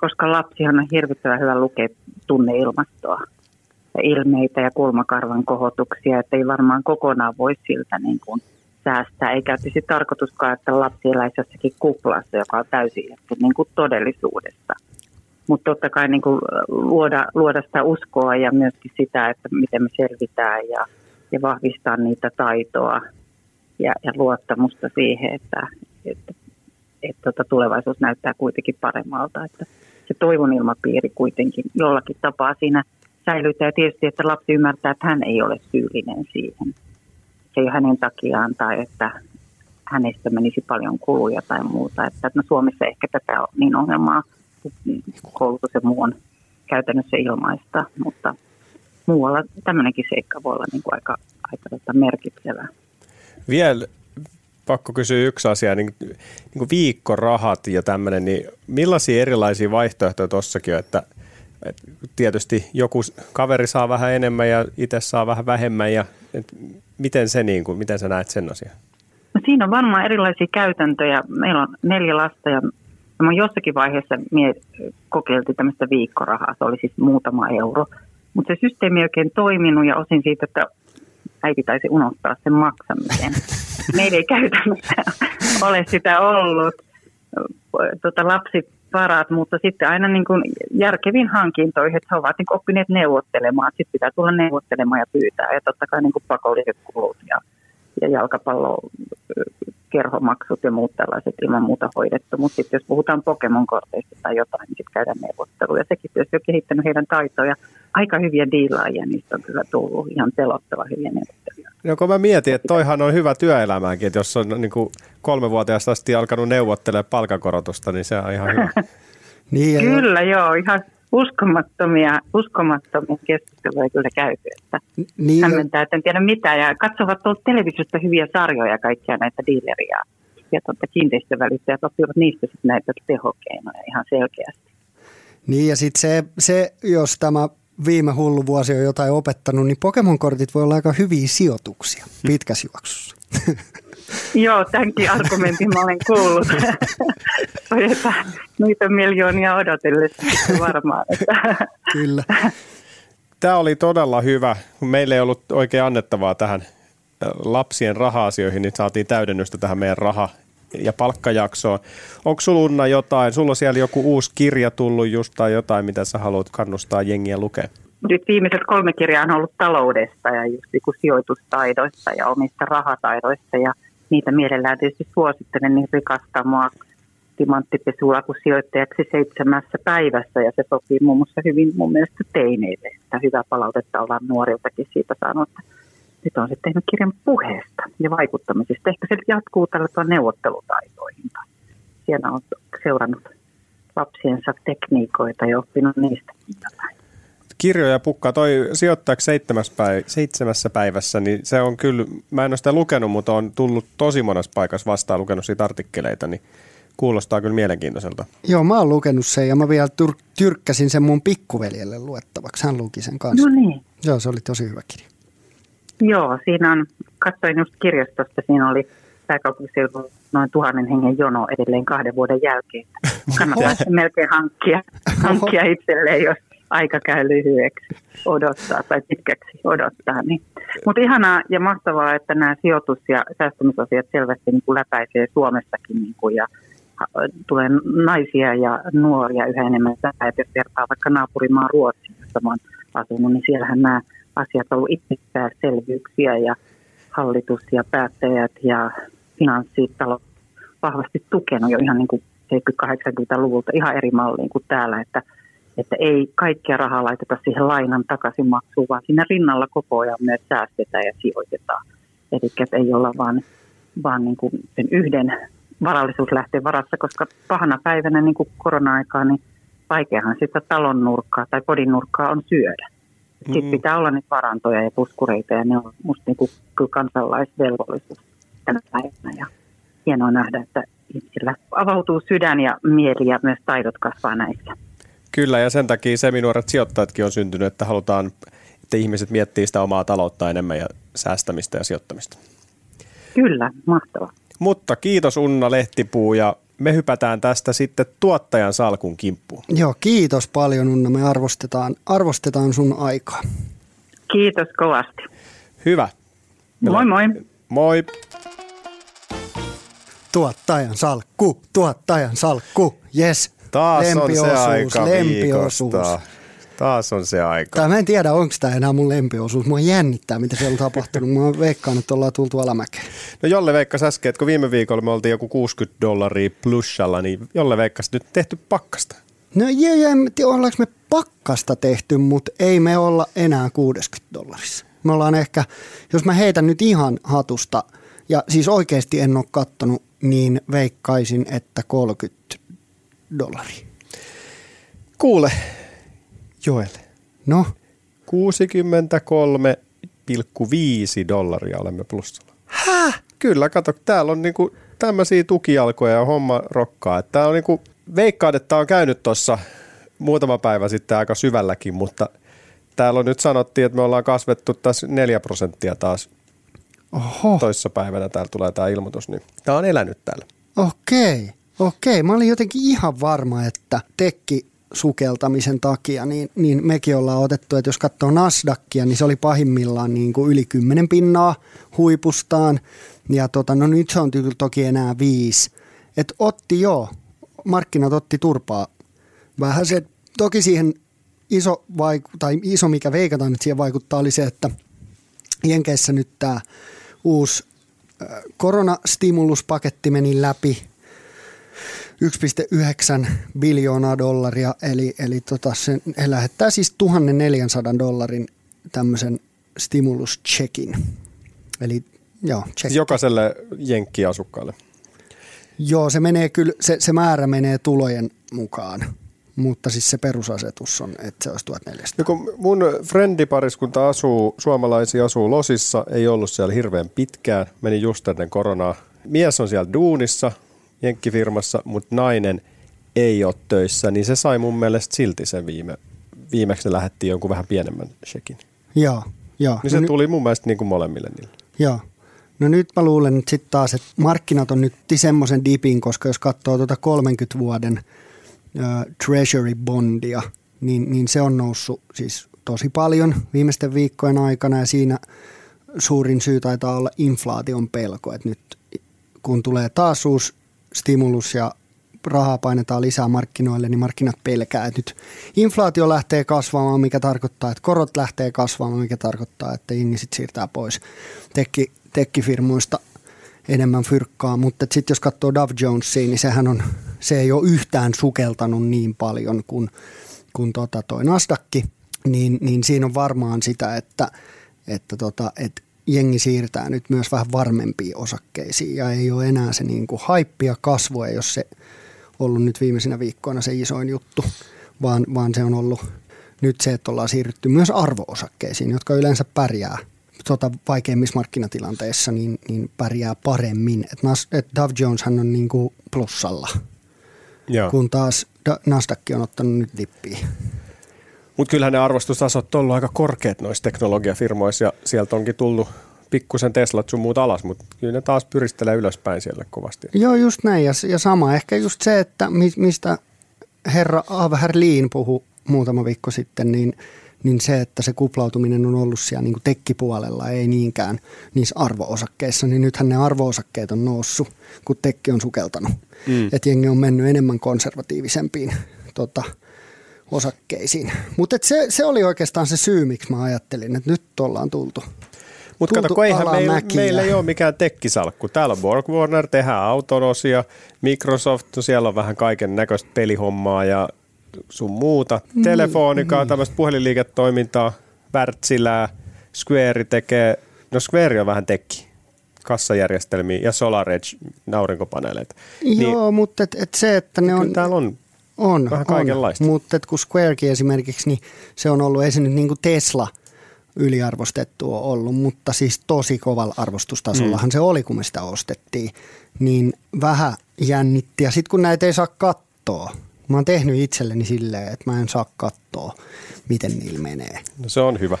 koska lapsihan on hirvittävän hyvä lukea tunneilmastoa ja ilmeitä ja kulmakarvan kohotuksia, että ei varmaan kokonaan voi siltä niin kuin säästää. Eikä tietysti tarkoituskaan, että lapsi eläisi jossakin kuplassa, joka on täysin niin kuin todellisuudesta mutta totta kai niin kuin luoda, luoda sitä uskoa ja myöskin sitä, että miten me selvitään ja, ja vahvistaa niitä taitoa ja, ja luottamusta siihen, että, että, että tota tulevaisuus näyttää kuitenkin paremmalta. Että se toivon ilmapiiri kuitenkin jollakin tapaa siinä säilytää. Ja tietysti, että lapsi ymmärtää, että hän ei ole syyllinen siihen. Se ei ole hänen takiaan tai että hänestä menisi paljon kuluja tai muuta. Että no Suomessa ehkä tätä on niin ongelmaa, koulutus ja muu on käytännössä ilmaista, mutta muualla tämmöinenkin seikka voi olla niin kuin aika, aika tota merkitsevä. Vielä pakko kysyä yksi asia, niin, niin kuin viikkorahat ja tämmöinen, niin millaisia erilaisia vaihtoehtoja tuossakin on, että, että tietysti joku kaveri saa vähän enemmän ja itse saa vähän vähemmän ja että miten, se, niin kuin, miten sä näet sen asian? No siinä on varmaan erilaisia käytäntöjä. Meillä on neljä lasta ja mä jossakin vaiheessa mie kokeiltiin tämmöistä viikkorahaa, se oli siis muutama euro. Mutta se systeemi ei oikein toiminut ja osin siitä, että äiti taisi unohtaa sen maksamisen. Meillä ei käytännössä ole sitä ollut tota, lapsiparat, mutta sitten aina niin kuin järkeviin hankintoihin, että he ovat niin oppineet neuvottelemaan. Sitten pitää tulla neuvottelemaan ja pyytää ja totta kai niin kuin pakolliset kulut ja, ja jalkapallo kerhomaksut ja muut tällaiset ilman muuta hoidettu. Mutta sitten jos puhutaan Pokemon-korteista tai jotain, niin sitten käydään neuvotteluja. Sekin tietysti on kehittänyt heidän taitoja. Aika hyviä diilaajia, niistä on kyllä tullut ihan pelottava hyviä neuvotteluja. No kun mä mietin, että toihan on hyvä työelämäänkin, että jos on niin kuin kolmevuotiaasta asti alkanut neuvottelemaan palkakorotusta, niin se on ihan hyvä. niin, kyllä joo, ihan uskomattomia, uskomattomia keskusteluja kyllä käyty, että niin, hämmentää, että en tiedä mitä. Ja katsovat tuolta televisiosta hyviä sarjoja kaikkia näitä dealeria ja tuota kiinteistövälittäjät oppivat niistä sitten näitä tehokeinoja ihan selkeästi. Niin ja sitten se, se, jos tämä viime hullu vuosi on jotain opettanut, niin Pokemon-kortit voi olla aika hyviä sijoituksia pitkässä juoksussa. Joo, tämänkin argumentin mä olen kuullut. että niitä miljoonia odotellessa varmaan. Kyllä. Tämä oli todella hyvä. Meillä ei ollut oikein annettavaa tähän lapsien raha-asioihin, niin saatiin täydennystä tähän meidän raha- ja palkkajaksoon. Onko sulla jotain, sulla on siellä joku uusi kirja tullut just tai jotain, mitä sä haluat kannustaa jengiä lukea? Nyt viimeiset kolme kirjaa on ollut taloudesta ja just niin sijoitustaidoista ja omista rahataidoista ja niitä mielellään tietysti suosittelen, niin rikastaa mua sijoittajaksi seitsemässä päivässä ja se sopii muun muassa hyvin mun mielestä teineille, että hyvää palautetta ollaan nuoriltakin siitä saanut. Nyt on sitten tehnyt kirjan puheesta ja vaikuttamisesta. Ehkä se jatkuu tällä neuvottelutaitoihin. Siellä on seurannut lapsiensa tekniikoita ja oppinut niistä jotain kirjoja pukkaa. Toi sijoittajaksi seitsemässä, päiv- seitsemässä päivässä, niin se on kyllä, mä en ole sitä lukenut, mutta on tullut tosi monessa paikassa vastaan lukenut siitä artikkeleita, niin kuulostaa kyllä mielenkiintoiselta. Joo, mä oon lukenut sen ja mä vielä tyr- tyrkkäsin sen mun pikkuveljelle luettavaksi. Hän luki sen kanssa. No niin. Joo, se oli tosi hyvä kirja. Joo, siinä on, katsoin just kirjastosta, siinä oli pääkaupunkiseudun noin tuhannen hengen jono edelleen kahden vuoden jälkeen. Kannattaa melkein hankkia, hankkia itselleen, jos aika käy lyhyeksi odottaa tai pitkäksi odottaa. Niin. Mutta ihanaa ja mahtavaa, että nämä sijoitus- ja säästämisasiat selvästi niin kuin läpäisee Suomessakin niin kuin, ja tulee naisia ja nuoria yhä enemmän. Että jos vertaa vaikka naapurimaan Ruotsiin, jossa olen asunut, niin siellähän nämä asiat ollut itsestäänselvyyksiä ja hallitus ja päättäjät ja finanssitalo vahvasti tukenut jo ihan niin kuin 70-80-luvulta ihan eri malliin kuin täällä, että että ei kaikkia rahaa laiteta siihen lainan takaisinmaksuun, vaan siinä rinnalla koko ajan myös säästetään ja sijoitetaan. Eli että ei olla vaan, vaan niin kuin sen yhden varallisuuslähteen varassa, koska pahana päivänä niin kuin korona-aikaa, niin vaikeahan sitä talon nurkkaa tai kodin nurkkaa on syödä. Sitten mm. pitää olla niitä varantoja ja puskureita ja ne on musta niin kuin, kyllä kansalaisvelvollisuus tänä päivänä. Ja hienoa nähdä, että ihmisillä avautuu sydän ja mieli ja myös taidot kasvaa näissä. Kyllä, ja sen takia seminuoret sijoittajatkin on syntynyt, että halutaan, että ihmiset miettii sitä omaa taloutta enemmän ja säästämistä ja sijoittamista. Kyllä, mahtavaa. Mutta kiitos Unna Lehtipuu ja me hypätään tästä sitten tuottajan salkun kimppuun. Joo, kiitos paljon Unna. Me arvostetaan, arvostetaan sun aikaa. Kiitos kovasti. Hyvä. Moi moi. Moi. Tuottajan salkku, tuottajan salkku, yes. Taas on se aika viikosta. Taas on se aika. Tai mä en tiedä, onko tämä enää mun lempiosuus. Mua jännittää, mitä siellä on tapahtunut. Mä veikkaan, että ollaan tultu alamäkeen. No Jolle veikkas äsken, että kun viime viikolla me oltiin joku 60 dollaria plussalla, niin Jolle veikkas nyt tehty pakkasta. No joo, joo, en tiedä, ollaanko me pakkasta tehty, mutta ei me olla enää 60 dollarissa. Me ollaan ehkä, jos mä heitän nyt ihan hatusta, ja siis oikeasti en ole kattonut, niin veikkaisin, että 30 dollaria. Kuule, Joel, No, 63,5 dollaria olemme plussalla. Häh? Kyllä, kato, täällä on niinku tämmöisiä tukijalkoja ja homma rokkaa. Tää on niinku, veikkaan, että on käynyt tuossa muutama päivä sitten aika syvälläkin, mutta täällä on nyt sanottiin, että me ollaan kasvettu tässä 4 prosenttia taas oho, toissa päivänä. Täällä tulee tämä ilmoitus, niin tää on elänyt täällä. okei, okei. Mä olin jotenkin ihan varma, että tekki sukeltamisen takia, niin, niin mekin ollaan otettu, että jos katsoo Nasdaqia, niin se oli pahimmillaan niin kuin yli 10 pinnaa huipustaan. Ja tota, no nyt se on toki enää viisi. Et otti joo, markkinat otti turpaa vähän se, toki siihen iso, vaiku- tai iso mikä veikataan, että siihen vaikuttaa, oli se, että Jenkeissä nyt tämä uusi äh, koronastimulus-paketti meni läpi 1,9 biljoonaa dollaria, eli, eli tota se, he lähettää siis 1400 dollarin tämmöisen stimulus-checkin. Eli joo, check. Jokaiselle jenkkiasukkaalle. joo, se menee kyllä, se, se määrä menee tulojen mukaan, mutta siis se perusasetus on, että se olisi 1400. No kun mun frendipariskunta asuu, suomalaisia asuu Losissa, ei ollut siellä hirveän pitkään, meni just ennen koronaa. Mies on siellä duunissa, jenkkifirmassa, mutta nainen ei ole töissä, niin se sai mun mielestä silti sen viime, viimeksi ne lähettiin jonkun vähän pienemmän shekin. Joo, joo. Niin se no, tuli mun mielestä niin kuin molemmille niille. Joo. No nyt mä luulen että sitten taas, että markkinat on nyt semmoisen dipin, koska jos katsoo tuota 30 vuoden ö, treasury bondia, niin, niin se on noussut siis tosi paljon viimeisten viikkojen aikana ja siinä suurin syy taitaa olla inflaation pelko, että nyt kun tulee taas uusi stimulus ja rahaa painetaan lisää markkinoille, niin markkinat pelkää, että nyt inflaatio lähtee kasvamaan, mikä tarkoittaa, että korot lähtee kasvamaan, mikä tarkoittaa, että jengi siirtää pois tekki, tekkifirmoista enemmän fyrkkaa, mutta sitten jos katsoo Dow Jonesia, niin sehän on, se ei ole yhtään sukeltanut niin paljon kuin, kuin tota toi Nasdaq, niin, niin siinä on varmaan sitä, että, että, tota, että jengi siirtää nyt myös vähän varmempiin osakkeisiin ja ei ole enää se niin kuin haippi ja kasvu, ei ole se ollut nyt viimeisinä viikkoina se isoin juttu, vaan, vaan se on ollut nyt se, että ollaan siirrytty myös arvoosakkeisiin, jotka yleensä pärjää tota, vaikeimmissa markkinatilanteissa, niin, niin pärjää paremmin. Et Nas, et Dow Jones on niin kuin plussalla, Joo. kun taas Da- Nasdaq on ottanut nyt dippiä. Mutta kyllähän ne arvostustasot on ollut aika korkeat noissa teknologiafirmoissa ja sieltä onkin tullut pikkusen Teslat sun muut alas, mutta kyllä ne taas pyristelee ylöspäin siellä kovasti. Joo, just näin. Ja, ja sama ehkä just se, että mi, mistä herra Ava Herliin puhui muutama viikko sitten, niin, niin se, että se kuplautuminen on ollut siellä niin kuin tekkipuolella, ei niinkään niissä arvoosakkeissa, niin nythän ne arvoosakkeet on noussut, kun tekki on sukeltanut. Mm. Että jengi on mennyt enemmän konservatiivisempiin tota, osakkeisiin. Mutta se, se oli oikeastaan se syy, miksi mä ajattelin, että nyt ollaan tultu. Mutta kato, kun eihän meillä, meillä ei ole mikään tekkisalkku. Täällä on Borg Warner, tehdään autonosia, Microsoft, no siellä on vähän kaiken näköistä pelihommaa ja sun muuta. Mm, Telefonika, tämmöistä puhelinliiketoimintaa, Wärtsilää, Square tekee, no Square on vähän tekki, kassajärjestelmiä ja SolarEdge, aurinkopaneeleita. Joo, mutta et, et se, että ne Niin, on... täällä on On, Vähän on. kaikenlaista. mutta et kun Squarekin esimerkiksi, niin se on ollut, ei se nyt niin kuin Tesla yliarvostettu ole ollut, mutta siis tosi kovalla arvostustasollahan mm. se oli, kun me sitä ostettiin. Niin vähän jännitti. Ja sitten kun näitä ei saa katsoa, mä oon tehnyt itselleni silleen, että mä en saa katsoa, miten niillä menee. No se on hyvä.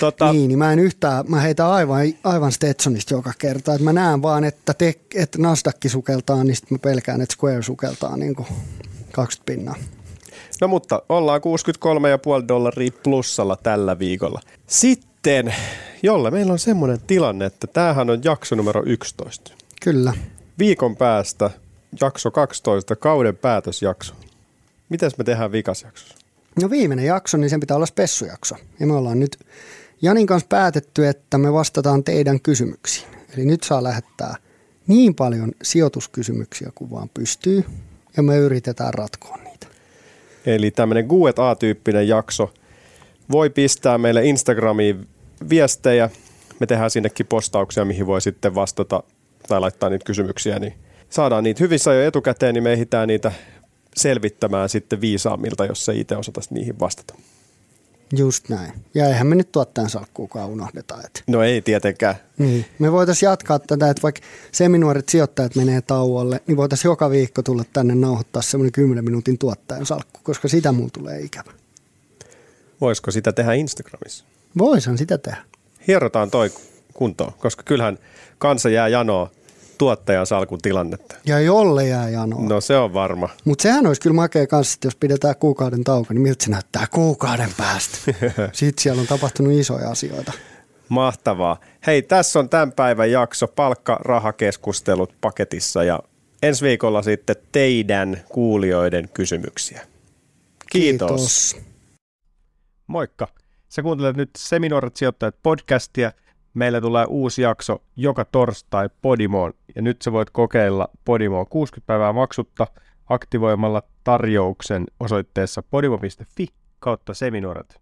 Tota, Niin, niin mä en yhtään, mä heitän aivan, aivan Stetsonista joka kerta. Että mä näen vaan, että, te, että Nasdaq sukeltaa, niin sitten mä pelkään, että Square sukeltaa niin kuin 20 pinnaa. No mutta ollaan 63,5 dollaria plussalla tällä viikolla. Sitten, jolle meillä on semmoinen tilanne, että tämähän on jakso numero 11. Kyllä. Viikon päästä jakso 12, kauden päätösjakso. Mitäs me tehdään vikasjaksossa? No viimeinen jakso, niin sen pitää olla spessujakso. Ja me ollaan nyt Janin kanssa päätetty, että me vastataan teidän kysymyksiin. Eli nyt saa lähettää niin paljon sijoituskysymyksiä kuin vaan pystyy. Ja me yritetään ratkoa niitä. Eli tämmöinen Guet A-tyyppinen jakso. Voi pistää meille Instagramiin viestejä. Me tehdään sinnekin postauksia, mihin voi sitten vastata tai laittaa niitä kysymyksiä, niin saadaan niitä hyvissä jo etukäteen, niin me ehditään niitä selvittämään sitten viisaammilta, jos se itse osata niihin vastata. Just näin. Ja eihän me nyt tuottajan salkkuukaan unohdeta. Että. No ei tietenkään. Niin. Me voitaisiin jatkaa tätä, että vaikka seminuoret sijoittajat menee tauolle, niin voitaisiin joka viikko tulla tänne nauhoittaa semmoinen 10 minuutin tuottajan salkku, koska sitä mulla tulee ikävä. Voisiko sitä tehdä Instagramissa? Voisan sitä tehdä. Hierotaan toi kuntoon, koska kyllähän kansa jää janoa tuottajan salkun tilannetta. Ja jolle jää janoa. No se on varma. Mutta sehän olisi kyllä makea kanssa, että jos pidetään kuukauden tauko, niin miltä se näyttää kuukauden päästä. Sitten siellä on tapahtunut isoja asioita. Mahtavaa. Hei, tässä on tämän päivän jakso palkka-rahakeskustelut paketissa ja ensi viikolla sitten teidän kuulijoiden kysymyksiä. Kiitos. Kiitos. Moikka. Sä kuuntelet nyt Seminoorat sijoittajat podcastia. Meillä tulee uusi jakso joka torstai Podimoon ja nyt sä voit kokeilla Podimoa 60 päivää maksutta aktivoimalla tarjouksen osoitteessa podimo.fi kautta seminoorat.